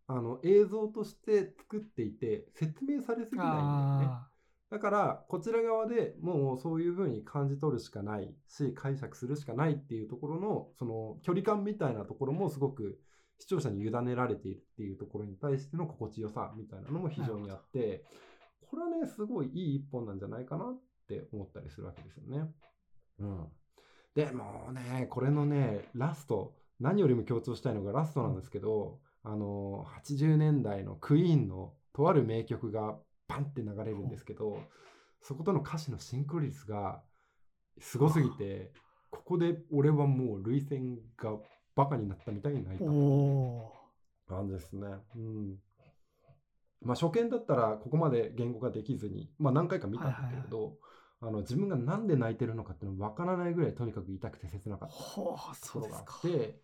あの映像として作っていて、説明されすぎないんだよね。だから、こちら側でもうそういうふうに感じ取るしかないし、解釈するしかないっていうところの、その距離感みたいなところもすごく視聴者に委ねられているっていうところに対しての心地よさみたいなのも非常にあって、これはね、すごいいい一本なんじゃないかなって思ったりするわけですよね。うん。でもね、これのね、ラスト、何よりも強調したいのがラストなんですけど、あの80年代のクイーンのとある名曲がバンって流れるんですけどそことの歌詞のシンクロ率がすごすぎてここで俺はもう涙腺がバカになったみたいに泣いた感じですね。うんまあ、初見だったらここまで言語ができずに、まあ、何回か見たんだけれど、あの自分がなんで泣いてるのかっていうの分からないぐらいとにかく痛くて切なかったところがあって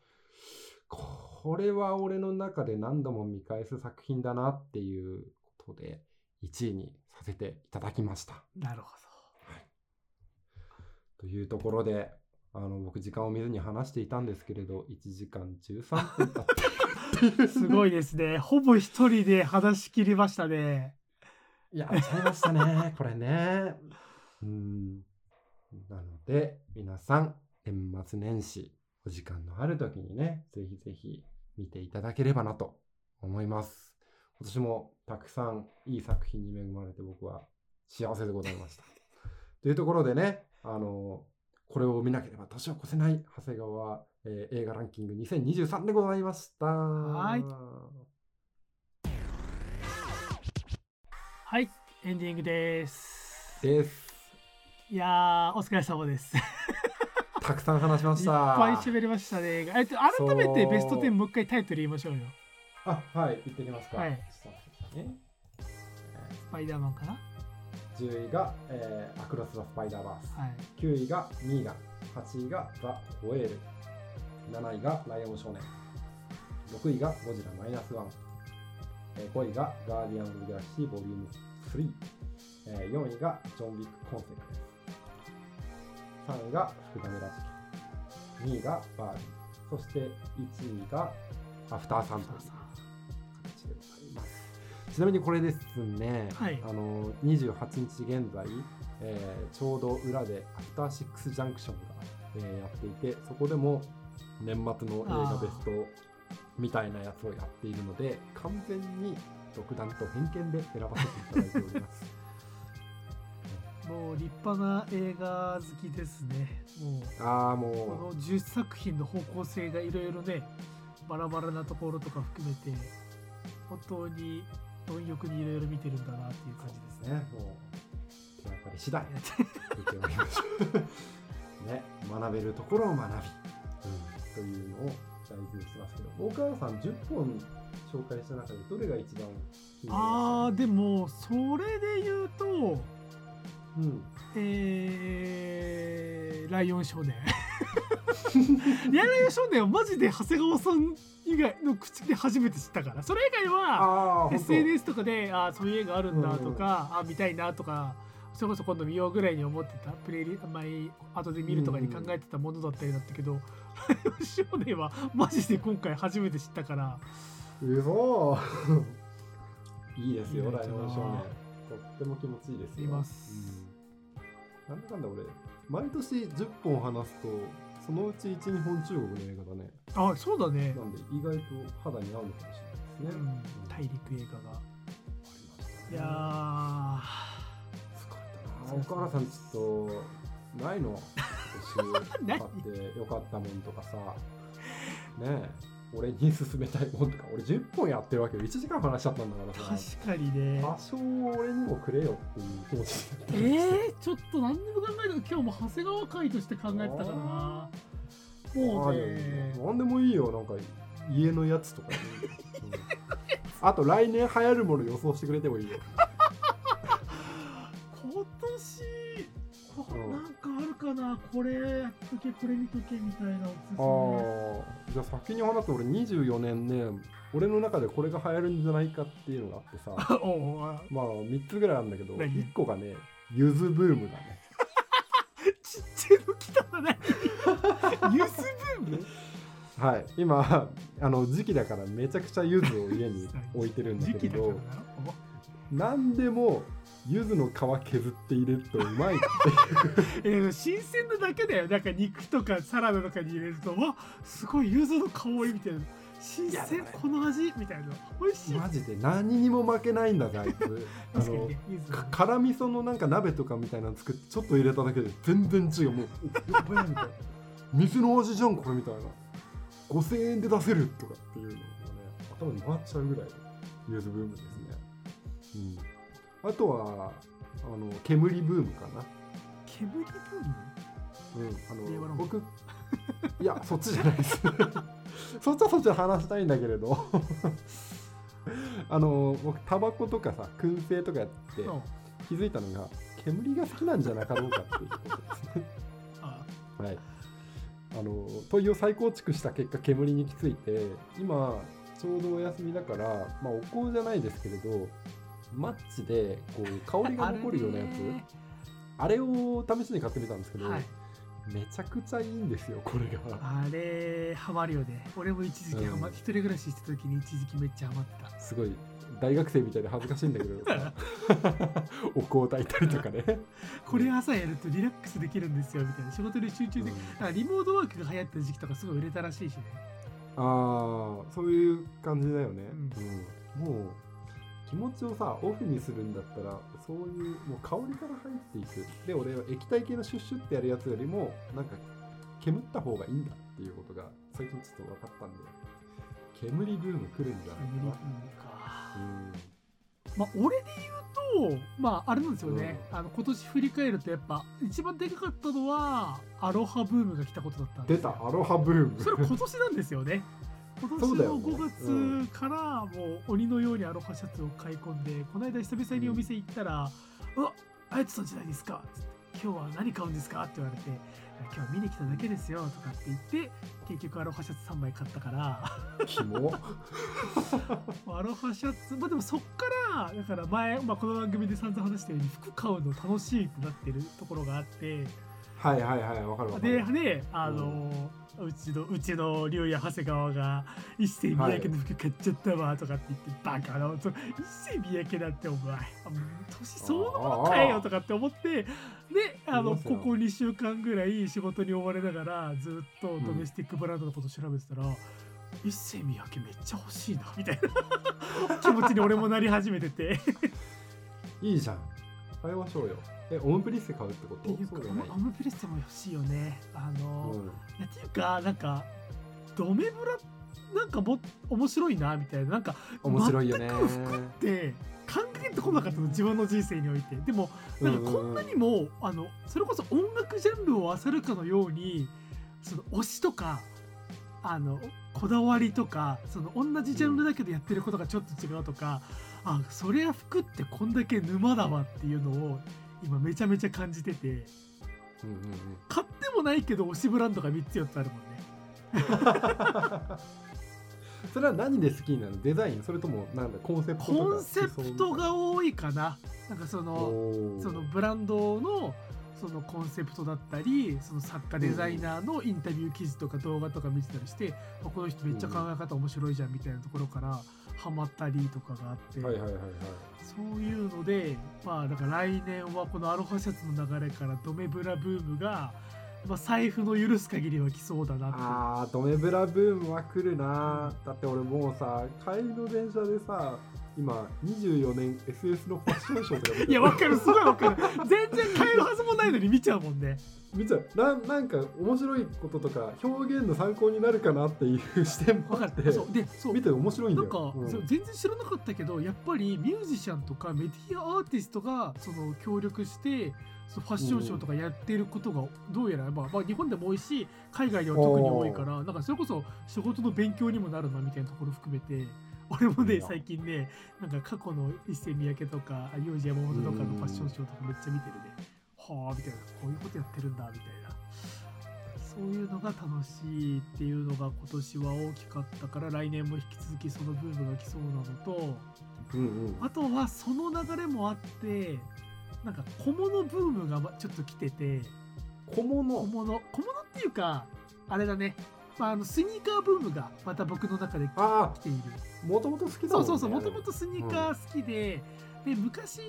これは俺の中で何度も見返す作品だなっていうことで1位にさせていただきました。なるほというところであの僕時間を見ずに話していたんですけれど1時間13分経って。どすごいですねほぼ一人で話し切りましたねやっちゃいましたねこれね。うんなので皆さん年末年始お時間のある時にねぜひぜひ見ていただければなと思います。今年もたくさんいい作品に恵まれて僕は幸せでございました。というところでね、あのこれを見なければ年を越せない長谷川、えー映画ランキング2023でございました。はいはいエンディングですです。いやーお疲れ様ですい たくさん話しまし。ったぱい喋りましたねえっと改めてベスト10もう一回タイトル言いましょうよあ、はい、行ってきますか。はいスパイダーマンかな？10位が、えーアクロス・ザ・スパイダーバース。はい9位がミーガン。8位がザ・ホエール。7位がライオン少年。6位がゴジラマイナスワン。えー5位がガーディアン・オブ・ギャラクシーボリューム3。えー4位がジョン・ウィック・コンセプトです。3位が福田村事件。2位がバービー。そして1位がアフターサンという形でございます。ちなみにこれですね、はいあの28日現在、えーちょうど裏でアフターシックスジャンクションが、えーやっていてそこでも年末の映画ベストみたいなやつをやっているので完全に独断と偏見で選ばせていただいております。もう立派な映画好きですねもうああこもの10作品の方向性がいろいろねバラバラなところとか含めて本当に貪欲にいろいろ見てるんだなっていう感じですね。うねもう手当たり次第見ております。ね学べるところを学び、というのを大事にしてますけど大川さん10本紹介した中でどれが一番あーでもそれで言うとうん。えー、ライオン少年。いやライオン少年はマジで長谷川さん以外の口で初めて知ったから。それ以外は SNS とかであーそういう映画あるんだとか、あ見たいなとかそれこそ今度見ようぐらいに思ってたプレイリ前後で見るとかに考えてたものだったりだったけど、少年はマジで今回初めて知ったからうそいいですよ、ライオン少年。とっても気持ちいいですよ。いますうん、なんだかんだ俺、毎年10本話すと、そのうち1、2本中国の映画だね。あそうだね、なんで意外と肌に合うのかもしれないですね。うん、大陸映画がありましたねいや疲れたな。岡原さん、ちょっと、ないの？今年買ってよかったもんとかさ。ねえ、俺に勧めたいもんとか、俺10本やってるわけよ。1時間話しちゃったんだからさ。確かにね。多少俺にもくれよっていう気持ちえー、ちょっと何にも考えた今日も長谷川会として考えてたからな。もうね。なんでもいいよ。なんか家のやつとかでいいよ、うん。あと来年流行るもの予想してくれてもいいよかなこれやっとけこれ見とけみたいなおすすああじゃあ先に話すと俺24年ね俺の中でこれが流行るんじゃないかっていうのがあってさ。まあ3つぐらいあるんだけど何？1個がねゆずブームだね。ちっちゃいの来たな何ユースブーム？はい。今あの時期だからめちゃくちゃゆずを家に置いてるんだ時けれど。何でもゆずの皮削って入れるとうまいってえー新鮮なだけだよ。なんか肉とかサラダとかに入れるとわすごい柚子の香りみたいな。新鮮この味みたいな。美味しい。マジで何にも負けないんだぜあいつ。あのね辛味噌のなんか鍋とかみたいなの作ってちょっと入れただけで全然違う。もう おやばいみたいな。水の味じゃんこれみたいな。5000円で出せるとかっていうのがね頭に回っちゃうぐらいユーズブームですね、うん、あとはあの煙ブームかな。煙ブーム？うん、あの僕いやそっちじゃないです。そっちはそっちで話したいんだけれど。あの僕タバコとかさ燻製とかやってう。ん気づいたのが煙が好きなんじゃなかろうかっていうことですね。あはい。あの問いを再構築した結果煙に行き着いて今ちょうどお休みだからまあお香じゃないですけれどマッチでこう香りが残るようなやつ。ね。あれを試しに買ってみたんですけど、はい。めちゃくちゃいいんですよこれが。あれハマるよね。俺も一時期ハマ、うん。一人暮らししてた時に一時期めっちゃハマってた。すごい大学生みたいで恥ずかしいんだけど。さ お香を炊いたりとかね、これ朝やるとリラックスできるんですよみたいな。仕事に集中できうん。リモートワークが流行った時期とかすごい売れたらしいしね。ああそういう感じだよね、ううん。もう気持ちをさオフにするんだったらそういうもう香りから入っていく。で俺は液体系のシュッシュってやるやつよりもなんか煙った方がいいんだっていうことが最近ちょっと分かったんで。煙ブーム来るんじゃない煙ブームか。かなうん。まあ俺で言うとまああれなんですよね、あの今年振り返るとやっぱ一番でかかったのはアロハブームが来たことだったんですよ。出たアロハブーム。それ今年なんですよね。今年のそうだよね5月からもう鬼のようにアロハシャツを買い込んで、この間久々にお店行ったら「うわあやつさんじゃないですか」つって「今日は何買うんですか?」って言われて「今日は見に来ただけですよ」とかって言って結局アロハシャツ3枚買ったからキモ アロハシャツまあでもそっからだから前、まあ、この番組で散々話したように服買うの楽しいってなってるところがあって。はいはいはいわかるわかでるねあの、うちのうちの龍や長谷川が一世三宅の服買っちゃったわとかって言って、バカなそ一世三宅だってお前年相応のもの買えよとかって思ってであのここ2週間ぐらい仕事に追われながらずっとドメスティックブランドのこと調べてたら、一世三宅めっちゃ欲しいなみたいな。気持ちに俺もなり始めてて。いいじゃん。買いましょうよえオムプリッセ買うってこと？っていうかそうじゃないアムプレッセも欲しいよね。あの、うん。っていうかなんかドメブラなんかも面白いなみたいな。なんか面白いよね。全く服って考えてこなかったの自分の人生において。でもなんかこんなにも、あのそれこそ音楽ジャンルを漁るかのようにその推しとかあのこだわりとかその同じジャンルだけどやってることがちょっと違うとか、あそりゃ服ってこんだけ沼だわっていうのを今めちゃめちゃ感じててうんうんうん。買ってもないけど推しブランドが3つ4つあるもんね。それは何で好きになるデザイン？それともなんだコンセプトコンセプトが多いかな？なんかそのそのブランドのそのコンセプトだったりその作家デザイナーのインタビュー記事とか動画とか見てたりして、あこの人めっちゃ考え方面白いじゃんみたいなところからハマったりとかがあって、はいはいはいはい。そういうのでまあだから来年はこのアロハシャツの流れからドメブラブームが、まあ、財布の許す限りは来そうだなって。あードメブラブームは来るなだって俺もうさ帰りの電車でさ今24年 SS のファッションショーとかいやわかる。すごいわかる。全然買えるはずもないのに見ちゃうもんね。見ちゃう。ななんか面白いこととか表現の参考になるかなっていう視点もあってる。そうでそう。見て面白いんだなんよか、そう全然知らなかったけどやっぱりミュージシャンとかメディアアーティストがその協力してファッションショーとかやってることがどうやら、まあまあ、日本でも多いし海外では特に多いからなんかそれこそ仕事の勉強にもなるなみたいなところ含めて俺もね最近ねなんか過去の一世三宅とか幼児山本とかのファッションショーとかめっちゃ見てるね。はあみたいな。こういうことやってるんだみたいな。そういうのが楽しいっていうのが今年は大きかったから来年も引き続きそのブームが来そうなのとうんうん。あとはその流れもあってなんか小物ブームがまちょっと来てて小物？小物。小物っていうかあれだね、まあ、あのスニーカーブームがまた僕の中であ来ている。あもともと好きだもんね。そうそうそうもともとスニーカー好きで、で昔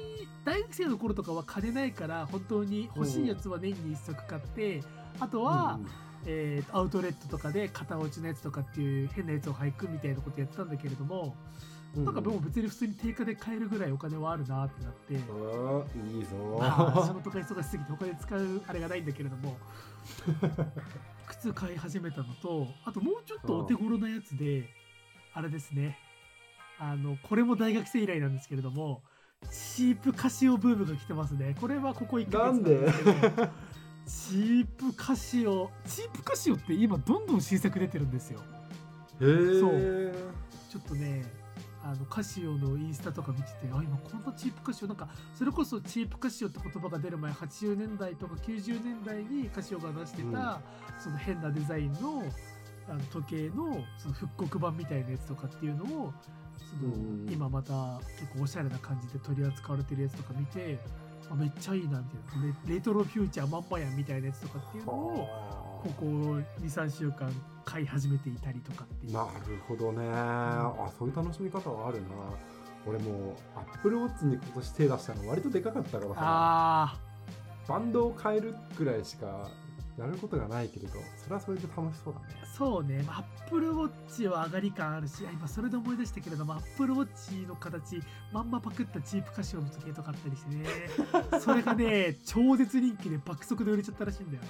大学生の頃とかは金ないから本当に欲しいやつは年に1足買ってあとは、えーとアウトレットとかで型落ちのやつとかっていう変なやつを履くみたいなことやってたんだけれども、うんなんかもう別に普通に定価で買えるぐらいお金はあるなってなって、いいぞ。まあ仕事が忙しすぎて他で使うあれがないんだけれども。靴買い始めたのとあともうちょっとお手頃なやつであれですね。あのこれも大学生以来なんですけれどもチープカシオブームが来てますね。これはここ1ヶ月なんで？チープカシオチープカシオって今どんどん新作出てるんですよ。へえそう。ちょっとねあのカシオのインスタとか見ててあ今こんなチープカシオなんかそれこそチープカシオって言葉が出る前80年代とか90年代にカシオが出してた、その変なデザインのあの時計のその復刻版みたいなやつとかっていうのをその、うん。今また結構おしゃれな感じで取り扱われてるやつとか見てあめっちゃいいなみたいな。レレトロフューチャーまんまやんみたいなやつとかっていうのをここ23週間買い始めていたりとかっていう。なるほどね。あそういう楽しみ方はあるな。俺もアップルウォッチに今年手出したの割とでかかったからさ。あバンドを変えるくらいしかやることがないけれどそれはそれで楽しそうだね。ーそうね。アップルウォッチは上がり感あるしあ今それで思い出したけれどもアップルウォッチの形まんまパクったチープカシオの時計とかあったりしてね。それがね超絶人気で爆速で売れちゃったらしいんだよね。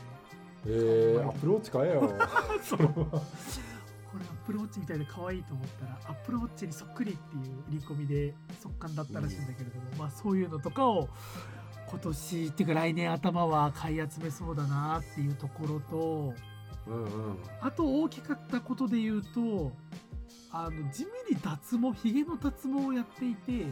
えー、アップルウォッチ買えよ。そう。これアップルウォッチみたいで可愛いと思ったらアップルウォッチにそっくりっていう売り込みで速乾だったらしいんだけれども、まあそういうのとかを今年っていうか来年頭は買い集めそうだなっていうところとうんうん。あと大きかったことで言うとあの地味に脱毛ひげの脱毛をやっていて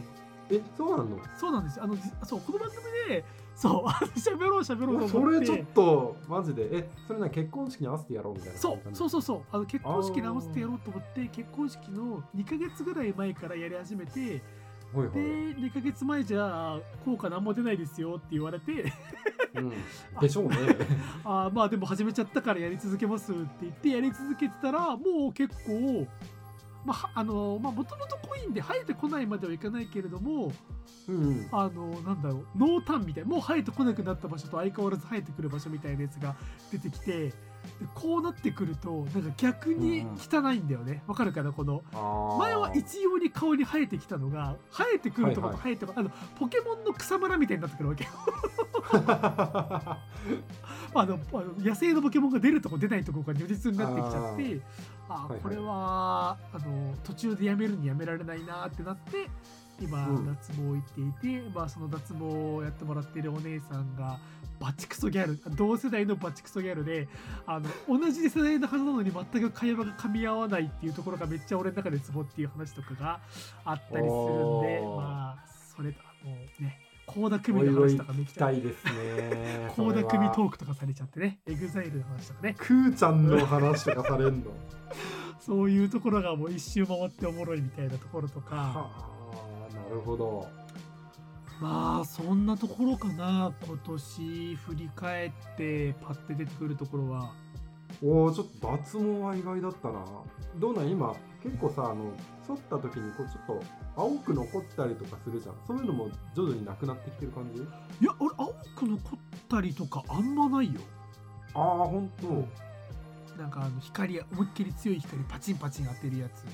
えそうなの？そうなんです。よあのじそうこの番組でそうあの喋ろう喋ろうとそ思って。れちょっとマジで？えそれな結婚式に合わせてやろうみたいなそうそうそううそう。あの結婚式に合わせてやろうと思って結婚式の2ヶ月ぐらい前からやり始めてはいはい、で2ヶ月前じゃあ効果何も出ないですよって言われて。うん、でしょうね。あーまあでも始めちゃったからやり続けますって言ってやり続けてたらもう結構まあはあのまあもともとコインで生えてこないまではいかないけれどもうんうん。あのなんだろう濃淡みたいなもう生えてこなくなった場所と相変わらず生えてくる場所みたいなやつが出てきてでこうなってくるとなんか逆に汚いんだよね。わかるかなこの。前は一様に顔に生えてきたのが生えてくるところはい生えてこあのポケモンの草むらみたいになってくるわけよ。あのあの野生のポケモンが出るとこ出ないとこが如実になってきちゃってあはいはい。これはあの途中でやめるにやめられないなってなって今、うん。脱毛行っていて、まあ、その脱毛をやってもらってるお姉さんがバチクソギャル同世代のバチクソギャルであの同じ世代のはずなのに全く会話が噛み合わないっていうところがめっちゃ俺の中でツボっていう話とかがあったりするんでおー。まあそれもうね倖田來未の話とかめ聞きたいですね倖田來未トーークとかされちゃってねエグザイルの話とかね。クーちゃんの話とかされんの？そういうところがもう一周回っておもろいみたいなところとか。はるほど。まあそんなところかな。今年振り返ってパッて出てくるところは。おおちょっと脱毛は意外だったな。どうなん？今結構さあの剃った時にこうちょっと青く残ったりとかするじゃん。そういうのも徐々になくなってきてる感じ？いや俺青く残ったりとかあんまないよ。ああ本当、なんかあの光思いっきり強い光パチンパチン当てるやつ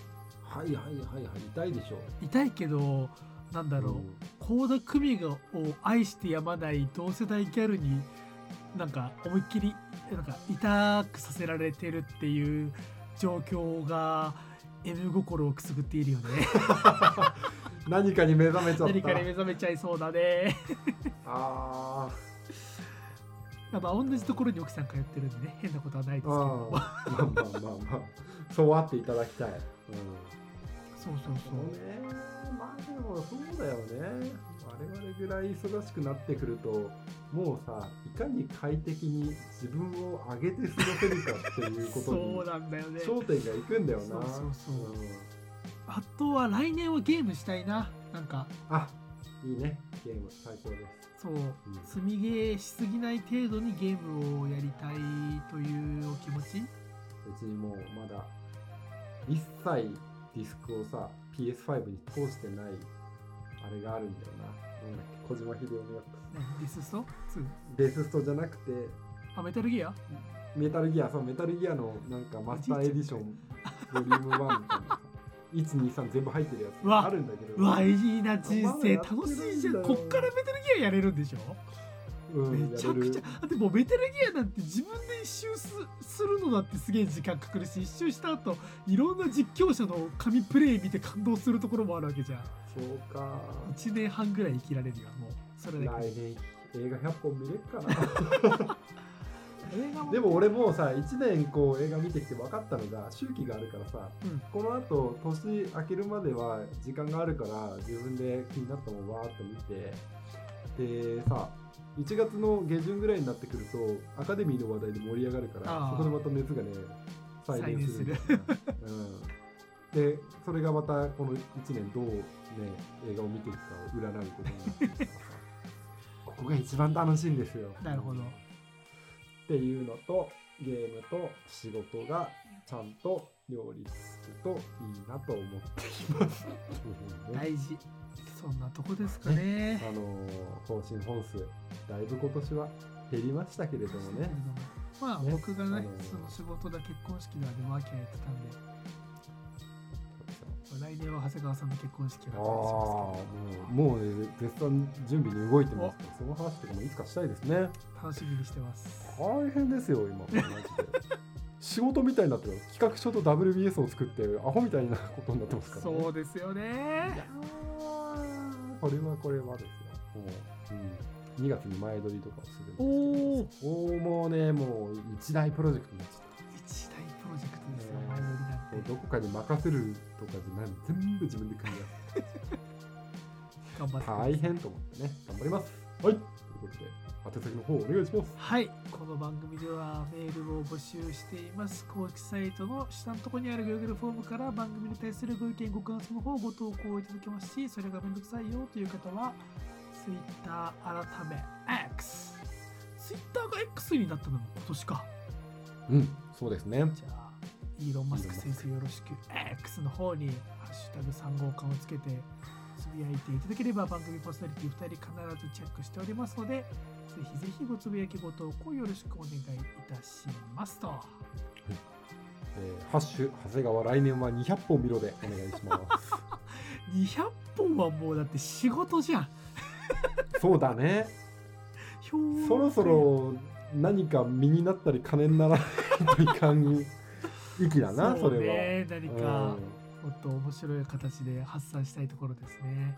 はいはいはいはい痛いでしょ痛いけどなんだろう倖田來未がを愛してやまない同世代ギャルになんか思いっきりなんか痛くさせられてるっていう状況が M 心をくすぐっているよね。何かに目覚めちゃった。何かに目覚めちゃいそうだね。あまあ同じところに奥さん通ってるんでね変なことはないですーけどまあまあまあまあ。そうあっていただきたい、うん、そうそうそう。ねまあでもそうだよね。我々ぐらい忙しくなってくるともうさいかに快適に自分を上げて過ごせるかっていうことにそうなんだよね。焦点がいくんだよな。そうそうそう。うん。あとは来年はゲームしたいな。なんか。あいいね。ゲーム最高です、そう。うん。積みゲーしすぎない程度にゲームをやりたいというお気持ち？うちにもうまだ一切ディスクをさ PS5 に通してないあれがあるんだよな。なんだっけ小島秀夫のやねディススト？2? つデスストじゃなくてあメタルギア？メタルギアそうメタルギアのなんかマスターエディションボリューム1みたいなさ123全部入ってるやつあるんだけど。うわいいな人生楽しいじゃん。こっからメタルギアやれるんでしょ？うんめちゃくちゃ。だってもうメタルギアなんて自分で一周すするのだってすげえ時間かかるし一周した後いろんな実況者の神プレイ見て感動するところもあるわけじゃん。そうか。1年半ぐらい生きられるよもう。それだけ。来年映画100本見れるかなでも俺もうさ1年こう映画見てきて分かったのが周期があるからさうん。このあと年明けるまでは時間があるから自分で気になったもんわーっと見て。でさ1月の下旬ぐらいになってくるとアカデミーの話題で盛り上がるからそこでまた熱がね再燃するんだよね。うん、でそれがまたこの1年どうね映画を見ていくかを占うことになっここが一番楽しいんですよ。なるほど。っていうのとゲームと仕事がちゃんと両立するといいなと思っています。大事そんなとこですかね。あのー更新本数だいぶ今年は減りましたけれどもね。まあね。僕がねあのその仕事だ結婚式だでマーキャやってたんで来年は長谷川さんの結婚式があああったりしますもうもうね絶賛準備に動いてますからその話とかもいつかしたいですね。けど楽しみにしてます。大変ですよ今。マジで。仕事みたいになってる。企画書と WBS を作ってアホみたいなことになってますからね。そうですよね。ーこれはこれはですよ。もう、うん、2月に前撮りとかをするおんですけど、おーもうね、もう一大プロジェクトになっちゃっ一大プロジェクトですよね前乗りなんた。もうてどこかに任せるとかじゃない、全部自分で組み 頑張って大変と思ってね、頑張ります。はい。ということで、宛先の方お願いします。はい。この番組ではメールを募集しています。公式サイトの下のところにある Google フォームから番組に対するご意見ご感想の方をご投稿いただけますしそれがめんどくさいよという方は Twitter 改め X Twitter が X になったの？も今年か。うん、そうですね。じゃあイーロン・マスク先生よろしく。X の方に「ハッシュタグ3号館」をつけてつぶやいていただければ番組パーソナリティ2人必ずチェックしておりますのでぜひぜひごつぶやきご投稿よろしくお願いいたしますとえーハッシュ、長谷川、来年は200本見ろでお願いします。200本はもうだって仕事じゃんそうだね。そろそろ何か身になったり金にならないといかん域 だな、それは。ね何かもっと面白い形で発散したいところですね。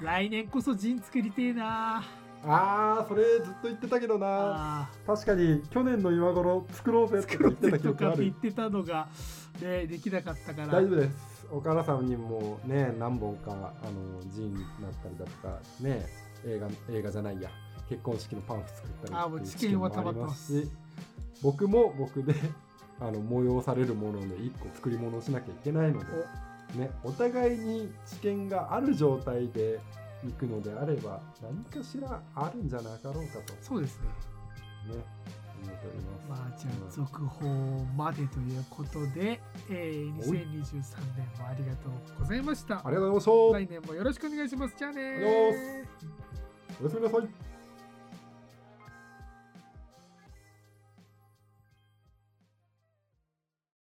来年こそ陣作りてえな。あーそれずっと言ってたけどな。確かに去年の今頃作ろうぜとか言ってた記ある。言ってたのが、ね、できなかったから。大丈夫です。岡原さんにもね何本かあのジーンになったりだとかね映画映画じゃないや。結婚式のパンフ作ったりあーもうっていう知見は溜まってます。僕も僕であの催されるもので1個作り物をしなきゃいけないので、ね、お互いに知見がある状態で行くのであれば何かしらあるんじゃなかろうかと。そうですね。ね思っております。まあじゃあうん。続報までということで、えー、2023年もありがとうございました。ありがとうございました。来年もよろしくお願いします。じゃあねおやすみなさい。